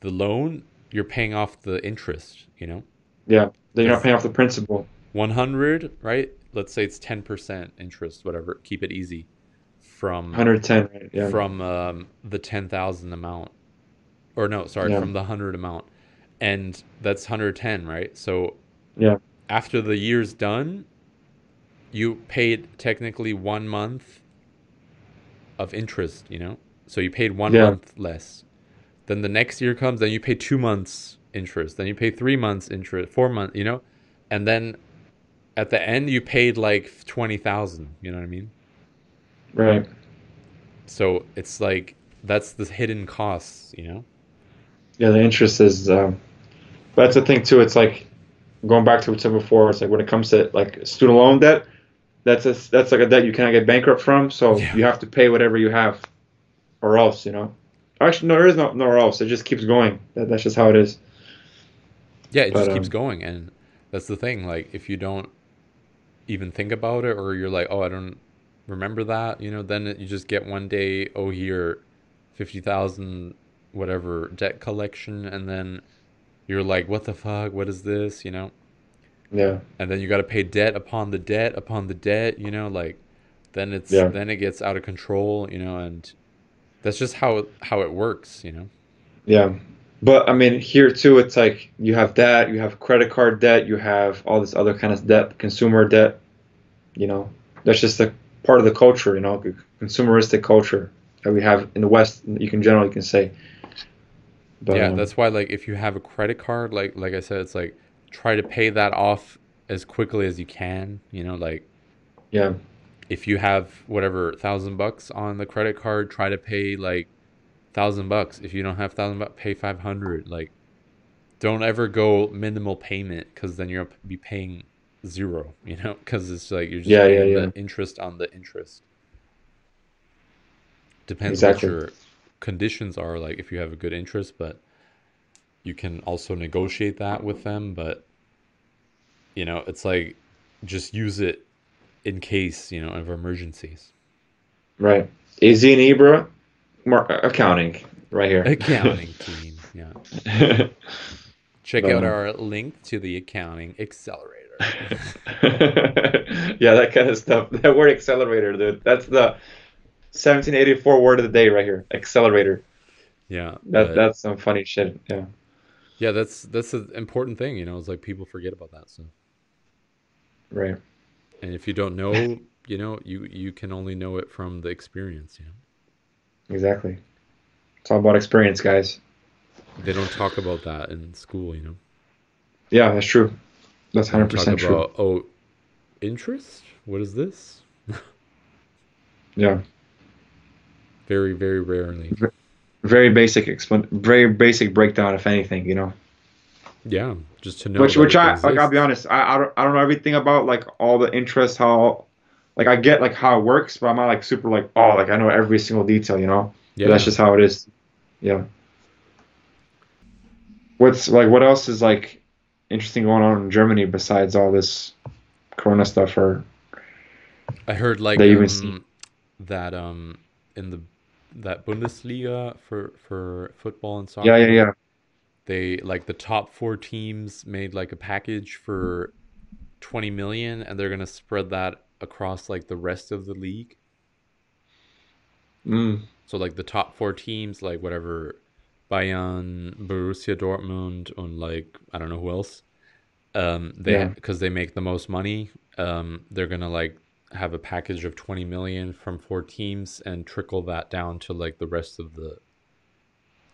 the loan you're paying off the interest you know yeah, then you're not paying off the principal. 100 right let's say it's 10% interest whatever keep it easy from 110, right? Yeah. from um, the 10,000 amount or no sorry Yeah. from the 100 amount and that's 110 right so Yeah. after the year's done you paid technically one month of interest you know so you paid one Yeah. month less then the next year comes then you pay two months interest then you pay three months interest four months you know and then at the end you paid like 20000 you know what i mean Right. so it's like that's the hidden costs, you know. Yeah, the interest is. Um, but that's the thing too. It's like going back to what I said before. It's like when it comes to like student loan debt, that's a, that's like a debt you cannot get bankrupt from. So Yeah. you have to pay whatever you have, or else you know. Actually, no, there is no nowhere else. It just keeps going. That, that's just how it is. Yeah, it just But, keeps um, going, and that's the thing. Like, if you don't even think about it, or you're like, oh, I don't remember that, you know, then it, you just get one day, oh, here, fifty thousand, whatever debt collection, and then you're like, what the fuck? What is this? You know, Yeah. and then you got to pay debt upon the debt upon the debt. You know, like then it's Yeah. then it gets out of control. You know, and that's just how how it works. You know. Yeah. But I mean, here too, it's like you have that, you have credit card debt, you have all this other kind of debt, consumer debt. You know, that's just a part of the culture, you know, consumeristic culture that we have in the West. You can generally can say. But, yeah um, that's why like if you have a credit card like like i said it's like try to pay that off as quickly as you can you know like yeah, if you have whatever thousand bucks on the credit card try to pay like thousand bucks if you don't have thousand bucks pay 500 like don't ever go minimal payment because then you'll be paying zero you know because it's like you're just Yeah, yeah, paying yeah. the interest on the interest depends Exactly. what your conditions are like if you have a good interest but you can also negotiate that with them but you know it's like just use it in case you know of emergencies right. Izzy and Ibra, mar- accounting, right here. accounting (laughs) team yeah (laughs) check out Um, our link to the accounting accelerator (laughs) yeah, that kind of stuff. That word accelerator, dude. That's the 1784 word of the day right here. Accelerator. yeah That but- that's some funny shit. Yeah. yeah that's that's an important thing you know it's like people forget about that So. Right. And if you don't know (laughs) you know you you can only know it from the experience you know Exactly. It's all about experience, guys. they don't talk about that in school you know Yeah, that's true. That's 100% talk true. about oh interest what is this (laughs) Yeah. very very rarely Very basic explan very basic breakdown if anything, you know. Yeah just to know which which I like I'll be honest, I, I don't I don't know everything about like all the interest how like I get like how it works, but I'm not like super like oh like I know every single detail, you know. But yeah That's just how it is. Yeah. What's like what else is like interesting going on in Germany besides all this corona stuff or I heard like even um, that um in the that Bundesliga for for football and soccer. Yeah, yeah, yeah. They like the top four teams made like a package for twenty million, and they're gonna spread that across like the rest of the league. Mm, So like the top four teams, like whatever, Bayern, Borussia Dortmund, and like I don't know who else. Um, they Yeah. because they make the most money. Um, they're gonna like have a package of twenty million from four teams and trickle that down to like the rest of the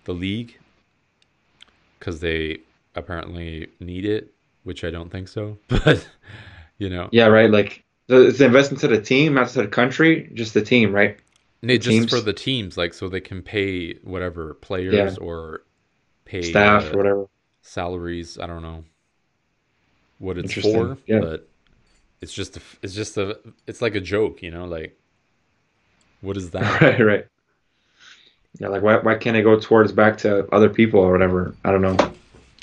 the league because they apparently need it, which I don't think so. (laughs) But you know, yeah, right. Like it's an investment to the team, not to the country, just the team, right? No, just teams. for the teams, like so they can pay whatever players or pay Staff uh, or whatever. salaries. I don't know what it's for, yeah. but it's just a, it's just a it's like a joke, you know, like what is that? (laughs) Right, right. Yeah, like why why can't it go towards back to other people or whatever? I don't know.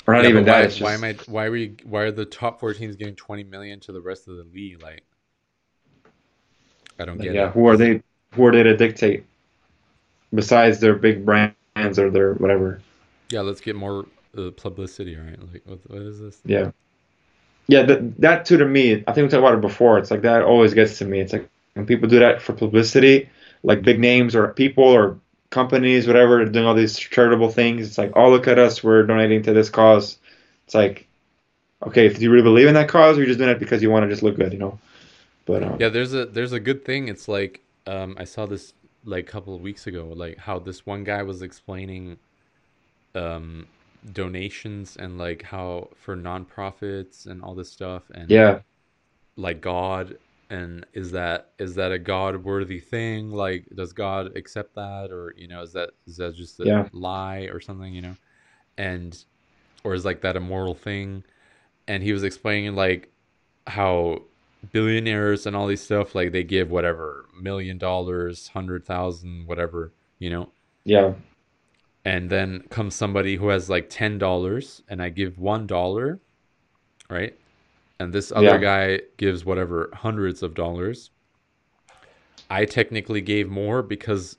Or not Yeah, even but that. why, it's why am I why are we why are the top four teams giving twenty million to the rest of the league? Like I don't get yeah, it. who are they? Who are they to dictate? Besides their big brands or their whatever. Yeah, let's get more uh, publicity, right? Like what, what is this? Yeah. Yeah, that, that too to me, I think we talked about it before. It's like that always gets to me. It's like when people do that for publicity, like big names or people or companies, whatever, doing all these charitable things. It's like, oh, look at us, we're donating to this cause. It's like, okay, if you really believe in that cause, or you're just doing it because you want to just look good, you know? But um, Yeah, there's a there's a good thing. It's like um, I saw this like a couple of weeks ago, like how this one guy was explaining um, donations and like how for nonprofits and all this stuff and yeah, like God and is that is that a God worthy thing? Like does God accept that or you know is that is that just a Yeah. lie or something, you know? And or is like that a moral thing? And he was explaining like how billionaires and all these stuff like they give whatever million dollars, hundred thousand, whatever, you know? yeah, and then comes somebody who has like ten dollars and I give one dollar, right? And this other Yeah. guy gives whatever hundreds of dollars. I technically gave more because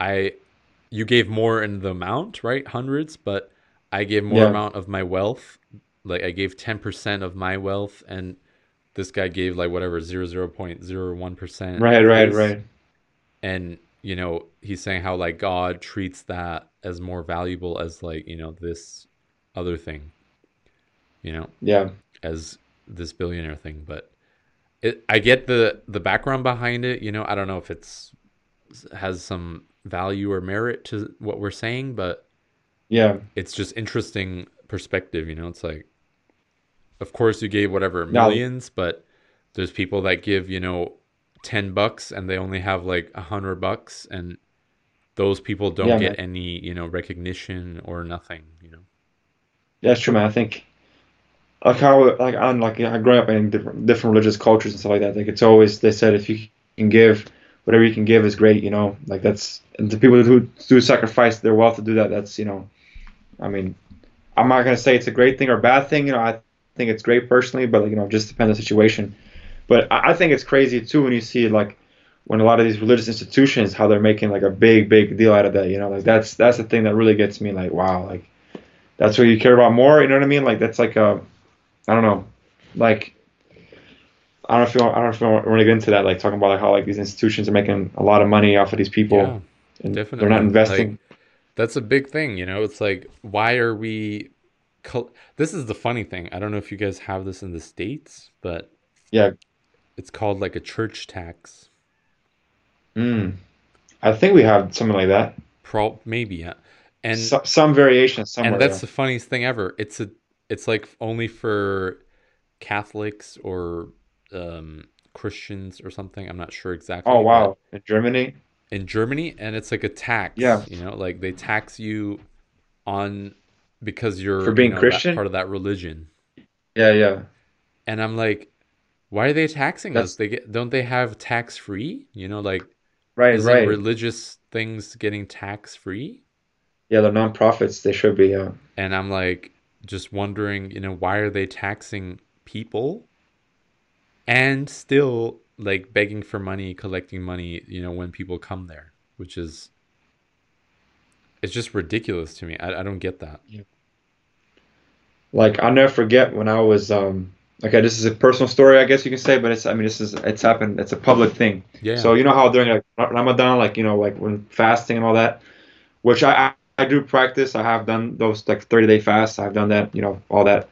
I you gave more in the amount, right? Hundreds, but I gave more Yeah. amount of my wealth. Like I gave ten percent of my wealth and this guy gave like whatever zero zero point zero one percent. right, right, right. and you know he's saying how like god treats that as more valuable as like you know this other thing you know Yeah, as this billionaire thing but it i get the the background behind it you know i don't know if it's has some value or merit to what we're saying but yeah, it's just interesting perspective you know it's like of course you gave whatever No. millions but there's people that give you know 10 bucks and they only have like a hundred bucks and those people don't Yeah, get man. any you know recognition or nothing you know that's true, man. I think like how like I'm like I grew up in different different religious cultures and stuff like that. Like it's always they said if you can give whatever you can give is great, you know. Like that's and the people who do sacrifice their wealth to do that, that's you know, I mean, I'm not gonna say it's a great thing or bad thing. You know, I think it's great personally, but like you know, just depends on the situation. But I, I think it's crazy too when you see like when a lot of these religious institutions how they're making like a big big deal out of that. You know, like that's that's the thing that really gets me. Like wow, like that's what you care about more. You know what I mean? Like that's like a, I don't know, like I don't know if you want, I don't know if you want to get into that. Like talking about like how like these institutions are making a lot of money off of these people, yeah and definitely. they're not investing. Like, that's a big thing you know it's like why are we this is the funny thing i don't know if you guys have this in the states but yeah, it's called like a church tax mm. I think we have something like that. pro maybe yeah and So, some variation somewhere. and that's the funniest thing ever. It's a it's like only for Catholics or um, Christians or something. I'm not sure exactly. oh wow, in Germany. In Germany, and it's like a tax. Yeah. You know, like they tax you on because you're For being you know, Christian? part of that religion. Yeah, yeah. And I'm like, why are they taxing That's- us? They get don't they have tax free? You know, like Right, isn't right. religious things getting tax free? yeah, they're non-profits. They should be. Yeah. and I'm like just wondering, you know, why are they taxing people and still like begging for money, collecting money, you know, when people come there, which is it's just ridiculous to me. I, I don't get that. Like I'll never forget when I was um okay, this is a personal story, I guess you can say, but it's I mean this is it's happened. It's a public thing. Yeah. So you know how during like Ramadan, like you know, like when fasting and all that, which I I, do practice. I have done those like 30 day fasts. I've done that, you know, all that.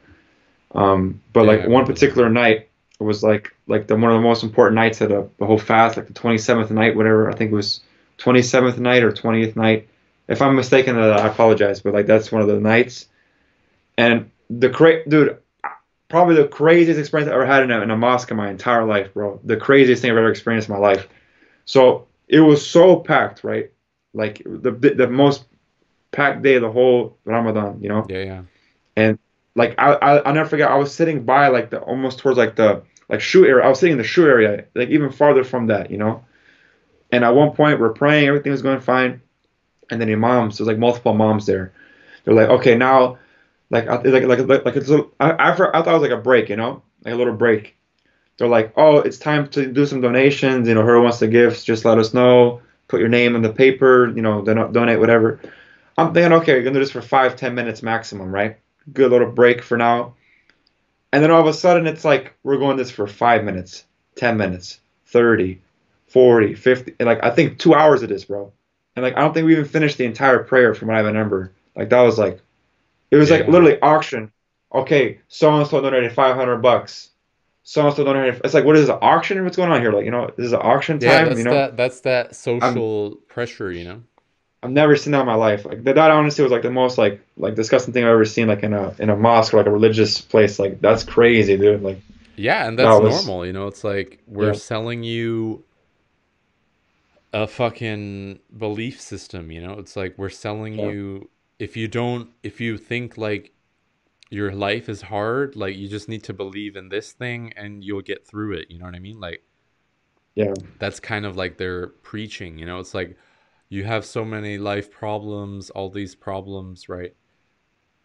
Um, but Yeah, like one particular night, it was like like the one of the most important nights of the, the whole fast, like the 27th night, whatever. I think it was 27th night or 20th night. If I'm mistaken, uh, I apologize, but like that's one of the nights. And the cra- dude, probably the craziest experience I ever had in a, in a mosque in my entire life, bro. The craziest thing I've ever experienced in my life. So it was so packed, right? Like the, the most packed day the whole Ramadan, you know. yeah, yeah. And like I, I I'll never forget. I was sitting by like the almost towards like the like shoe area. I was sitting in the shoe area, like even farther from that, you know. And at one point we're praying, everything was going fine, and then imams. There's like multiple imams there. They're like, okay, now, like, I- like, like, like, like it's a, I, I, I thought it was like a break, you know, like a little break. They're like, oh, it's time to do some donations. You know, whoever wants to give, just let us know. Put your name in the paper. You know, don- donate whatever. I'm thinking, okay, you're gonna do this for five, ten minutes maximum, right? Good little break for now. And then all of a sudden, it's like we're going this for five minutes, ten minutes, 30, 40, 50, and like I think two hours of this, bro. And like I don't think we even finished the entire prayer from what I remember. Like that was like, it was like literally auction. Okay, so and so donated 500 bucks. So and so donated. It's like, what is the auction? What's going on here? Like, you know, this is an auction time. Yeah, that's you know, that that's that social pressure, you know. I've never seen that in my life. Like that, that honestly was like the most like like disgusting thing I've ever seen. Like in a in a mosque or like a religious place. Like that's crazy, dude. Like Yeah, and That that's was- normal, you know. It's like we're Yeah. selling you a fucking belief system, you know. It's like we're selling Yeah. you if you don't if you think like your life is hard, like you just need to believe in this thing and you'll get through it, you know what I mean? Like yeah, that's kind of like their preaching, you know. It's like you have so many life problems, all these problems, right?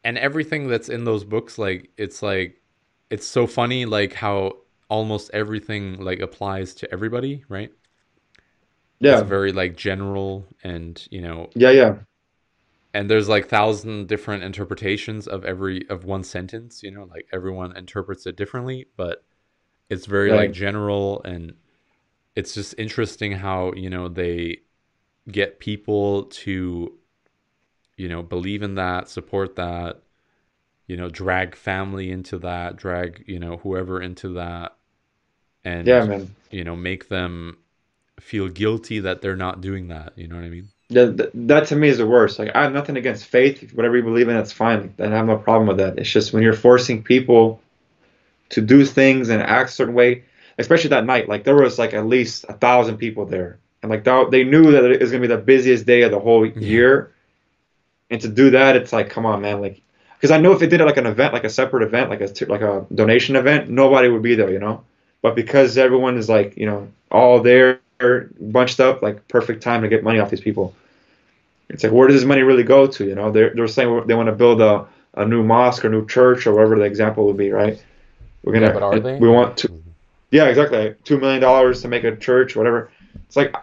And everything that's in those books like it's like it's so funny like how almost everything like applies to everybody, right? yeah, It's very like general and, you know, yeah, yeah, and there's like thousand different interpretations of every of one sentence, you know, like everyone interprets it differently, but it's very Right. like general and it's just interesting how, you know, they get people to you know, believe in that, support that, you know, drag family into that, drag, you know, whoever into that and yeah, man. you know, make them feel guilty that they're not doing that, you know what I mean? That, that, to me is the worst. Like I have nothing against faith. Whatever you believe in, that's fine. I have no problem with that. It's just when you're forcing people to do things and act a certain way, especially that night. Like there was like at least a thousand people there, and like that, they knew that it was gonna be the busiest day of the whole year. And to do that, it's like, come on, man. Like, because I know if they did it like an event, like a separate event, like a like a donation event, nobody would be there, you know. But because everyone is like, you know, all there, bunched up, like perfect time to get money off these people. It's like, where does this money really go to? You know, they're they're saying they want to build a, a new mosque or new church or whatever the example would be, right? We're gonna, Yeah, but are they? we want to, mm-hmm. yeah, exactly, two million dollars to make a church, whatever. It's like,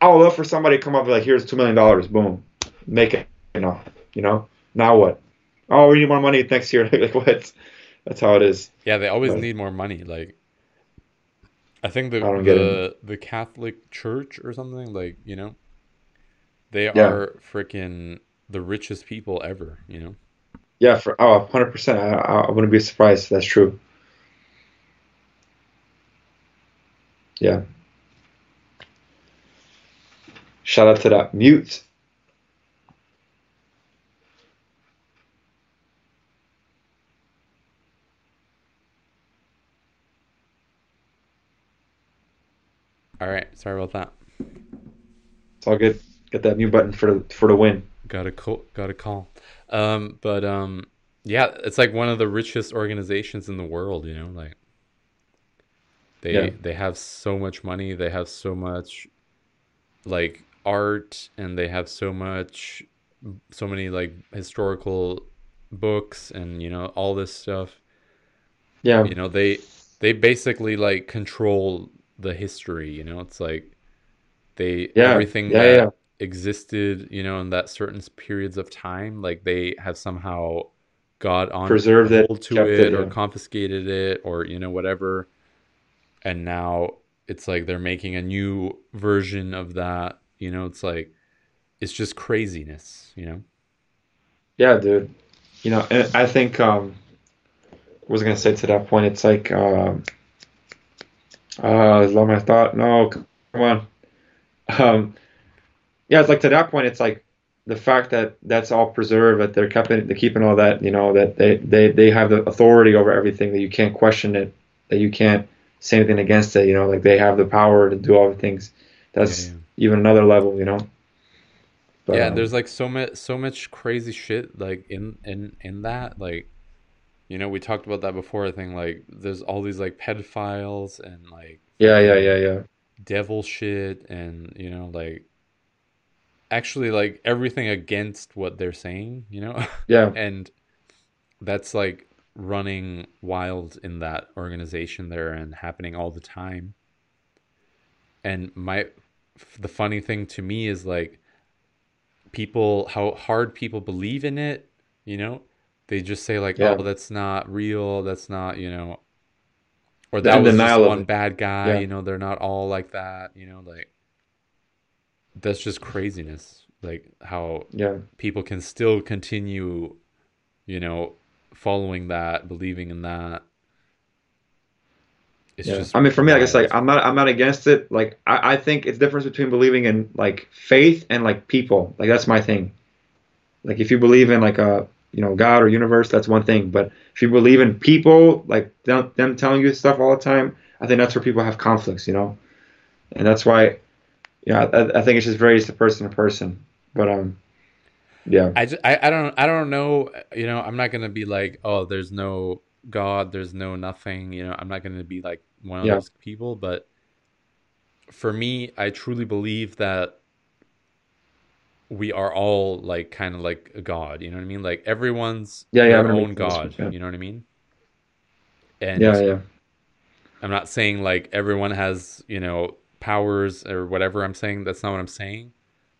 I would love for somebody to come up and be like, here's two million dollars, boom, make it, you know, you know. Now what? Oh, we need more money next year. (laughs) like what? That's how it is. Yeah, they always But- need more money. Like, I think the I the the Catholic Church or something like you know, they Yeah. are freaking the richest people ever. You know, Yeah, for oh, 100 percent. I, I I wouldn't be surprised if that's true. Yeah. Shout out to that mute. all right. Sorry about that. It's all good. Get that mute button for the for the win. Got a call. Got a call. Um, but um, yeah, it's like one of the richest organizations in the world. You know, like they Yeah. they have so much money. They have so much like art, and they have so much, so many like historical books, and you know all this stuff. Yeah, You know they they basically like control the history. You know, it's like they Yeah, everything yeah, that yeah. existed, you know, in that certain periods of time, like they have somehow got on Preserved it, to it, it, or confiscated it or you know whatever. And now it's like they're making a new version of that. You know, it's like it's just craziness. You know. yeah, dude. You know, and I think um, what was I gonna say to that point? It's like um, uh, I lost my thought. No, come on. Um, yeah, it's like to that point, it's like the fact that that's all preserved, that they're keeping, they're keeping all that, you know, that they, they, they have the authority over everything, that you can't question it, that you can't say anything against it, you know, like they have the power to do all the things. That's Yeah, yeah. Even another level, you know. But, yeah, um, there's like so much so much crazy shit like in in in that like you know we talked about that before I think like there's all these like pedophiles and like yeah, yeah, yeah, yeah. devil shit and you know like actually like everything against what they're saying, you know? (laughs) Yeah. and that's like running wild in that organization there and happening all the time. And my the funny thing to me is like people how hard people believe in it, you know? They just say like, Yeah. "Oh, that's not real. That's not, you know, or that was just one bad guy, Yeah. you know, they're not all like that, you know, like that's just craziness. Like how Yeah. people can still continue, you know, following that, believing in that. It's Yeah. just I mean, for me, like it's like. I'm not I'm not against it. Like I, I think it's difference between believing in like faith and like people. Like that's my thing. Like if you believe in like a you know God or universe, that's one thing. But if you believe in people, like them, them telling you stuff all the time, I think that's where people have conflicts. You know, and that's why, yeah, I, I think it's just varies to person to person. But um, yeah, I, just, I I don't I don't know. You know, I'm not gonna be like, oh, there's no God, there's no nothing. You know, I'm not gonna be like one of Yeah. those people. But for me, I truly believe that we are all like kind of like a God. You know what I mean? Like everyone's Yeah, yeah, their own God. yeah. You know what I mean? And yeah, yeah, I'm not saying like everyone has, you know, powers or whatever I'm saying. That's not what I'm saying.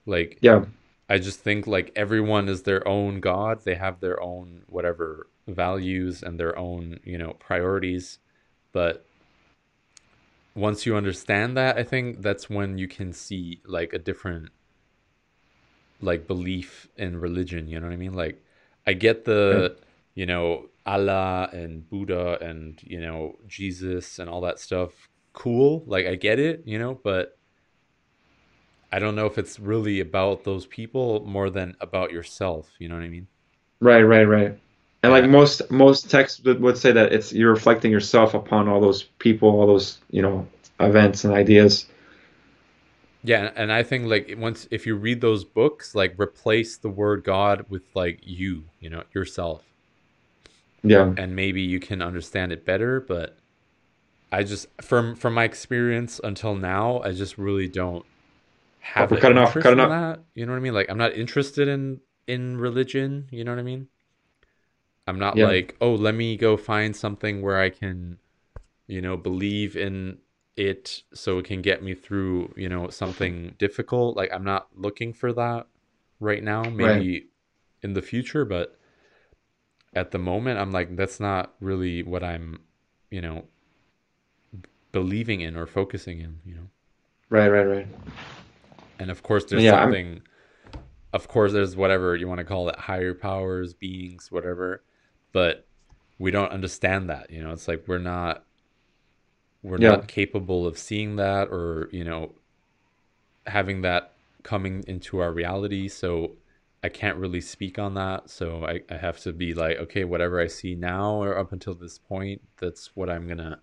Like yeah, I just think like everyone is their own god. They have their own whatever values and their own, you know, priorities. But once you understand that, I think that's when you can see like a different like belief in religion, you know what I mean? Like I get the, you know, Allah and Buddha and, you know, Jesus and all that stuff cool. Like I get it, you know, but I don't know if it's really about those people more than about yourself. You know what I mean? right, right, right. And like most most texts would, would say that it's you're reflecting yourself upon all those people, all those you know events and ideas. Yeah, and I think like once if you read those books, like replace the word God with like you, you know, yourself, Yeah, and maybe you can understand it better. But I just from from my experience until now, I just really don't have an cutting off, cutting off. that. You know what I mean? Like I'm not interested in in religion. You know what I mean? I'm not Yeah. like, oh, let me go find something where I can, you know, believe in it so it can get me through, you know, something difficult. Like I'm not looking for that right now. Maybe in the future, but at the moment I'm like that's not really what I'm, you know, believing in or focusing in, you know. right, right, right. And of course, there's Yeah, I'm- something. Of course, there's whatever you want to call it, higher powers, beings, whatever. But we don't understand that. You know, it's like we're not. We're Yeah. not capable of seeing that, or you know, having that coming into our reality. So I can't really speak on that. So I, I have to be like, okay, whatever I see now or up until this point, that's what I'm gonna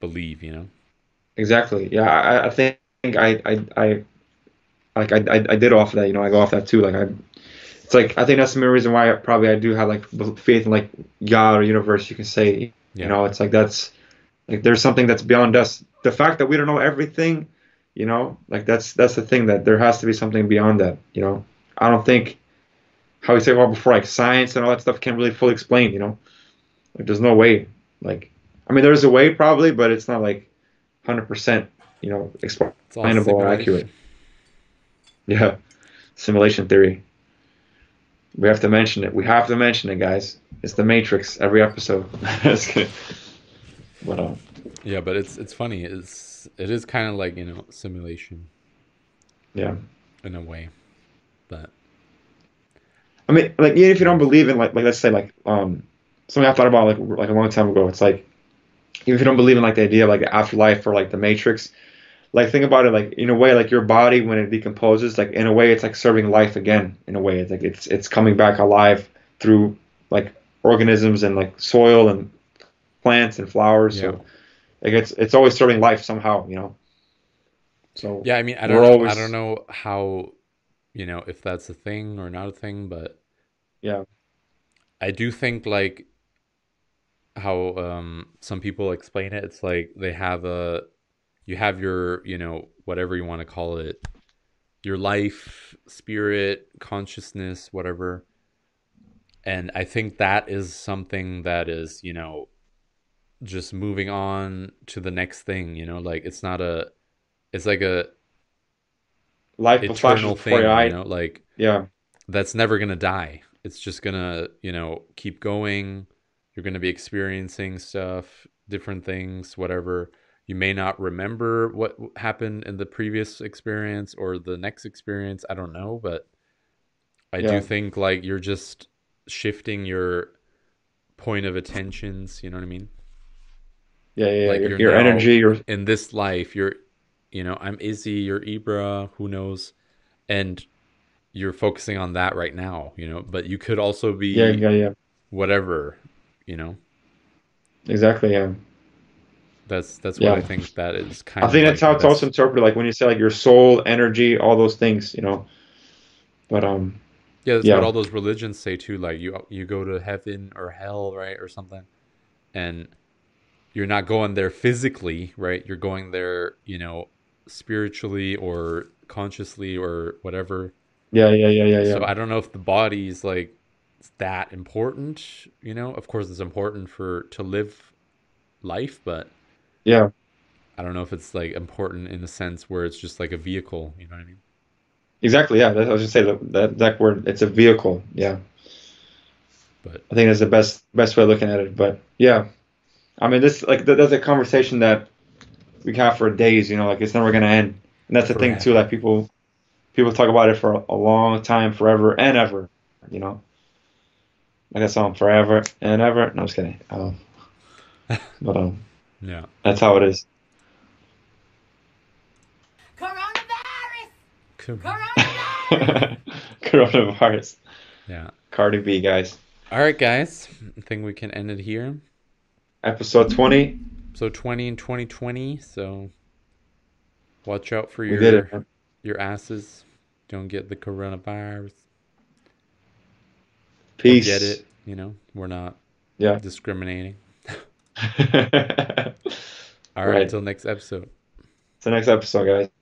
believe. You know. Exactly. Yeah, I, I think I, I, I, like I, I, I did off that. You know, I go off that too. Like I, it's like I think that's the main reason why I probably I do have like faith in like God or universe. You can say, Yeah. you know, it's like that's like there's something that's beyond us. The fact that we don't know everything, you know, like that's that's the thing that there has to be something beyond that. You know, I don't think how we say well before like science and all that stuff can't really fully explain. You know, like there's no way. Like I mean, there's a way probably, but it's not like hundred percent. You know, explainable or accurate. Yeah, simulation theory. We have to mention it. We have to mention it, guys. It's the Matrix every episode. (laughs) But um, Yeah, but it's it's funny. It's it is kind of like you know simulation yeah. in a way, but I mean, like even if you don't believe in like like let's say like um something I thought about like like a long time ago. It's like even if you don't believe in like the idea of like the afterlife or like the Matrix, like think about it like in a way like your body when it decomposes like in a way it's like serving life again in a way it's like it's it's coming back alive through like organisms and like soil and plants and flowers. Yeah. So like it's it's always serving life somehow, you know. So yeah, I mean, I don't know, I don't know how, you know, if that's a thing or not a thing, but yeah, I do think like how um some people explain it. It's like they have a, you have your, you know, whatever you want to call it, your life, spirit, consciousness, whatever. And I think that is something that is, you know, just moving on to the next thing, you know, like it's not a it's like a Life eternal thing, you know, like Yeah. that's never going to die. It's just going to, you know, keep going. You're going to be experiencing stuff, different things, whatever. You may not remember what happened in the previous experience or the next experience. I don't know, but I Yeah. do think like you're just shifting your point of attentions, you know what I mean? Yeah, yeah. Like your your energy, your in this life you're you know i'm izzy you're ibra who knows and you're focusing on that right now you know but you could also be yeah, yeah, yeah. whatever you know Exactly, yeah. That's that's Yeah. what i think that is kind I of I think like that's how it's also interpreted, like when you say like your soul, energy, all those things, you know. But um, yeah that's yeah. what all those religions say too like you you go to heaven or hell right or something and you're not going there physically right you're going there you know spiritually or consciously or whatever yeah, yeah, yeah, yeah, yeah. So I don't know if the body is like that important, you know. Of course it's important for to live life, but yeah, I don't know if it's like important in the sense where it's just like a vehicle, you know what I mean? exactly. Yeah, I was just say that that exact word. It's a vehicle. Yeah, But I think that's the best best way of looking at it. But yeah, I mean, this like that's a conversation that we have for days. You know, like it's never gonna end. And that's the thing too. Forever. Like people people talk about it for a long time, forever and ever. You know, like that song, forever and ever. No, I'm just kidding. Um, but um, yeah. that's how it is. Coronavirus! Cool. Coronavirus! (laughs) Coronavirus. Yeah. Cardi B, guys. All right, guys. I think we can end it here. Episode 20. So 20 and 2020, so watch out for your it. your asses. Don't get the coronavirus. Peace. Get it, you know. We're not Yeah. discriminating. (laughs) All right, Right. until next episode. Until next episode, guys.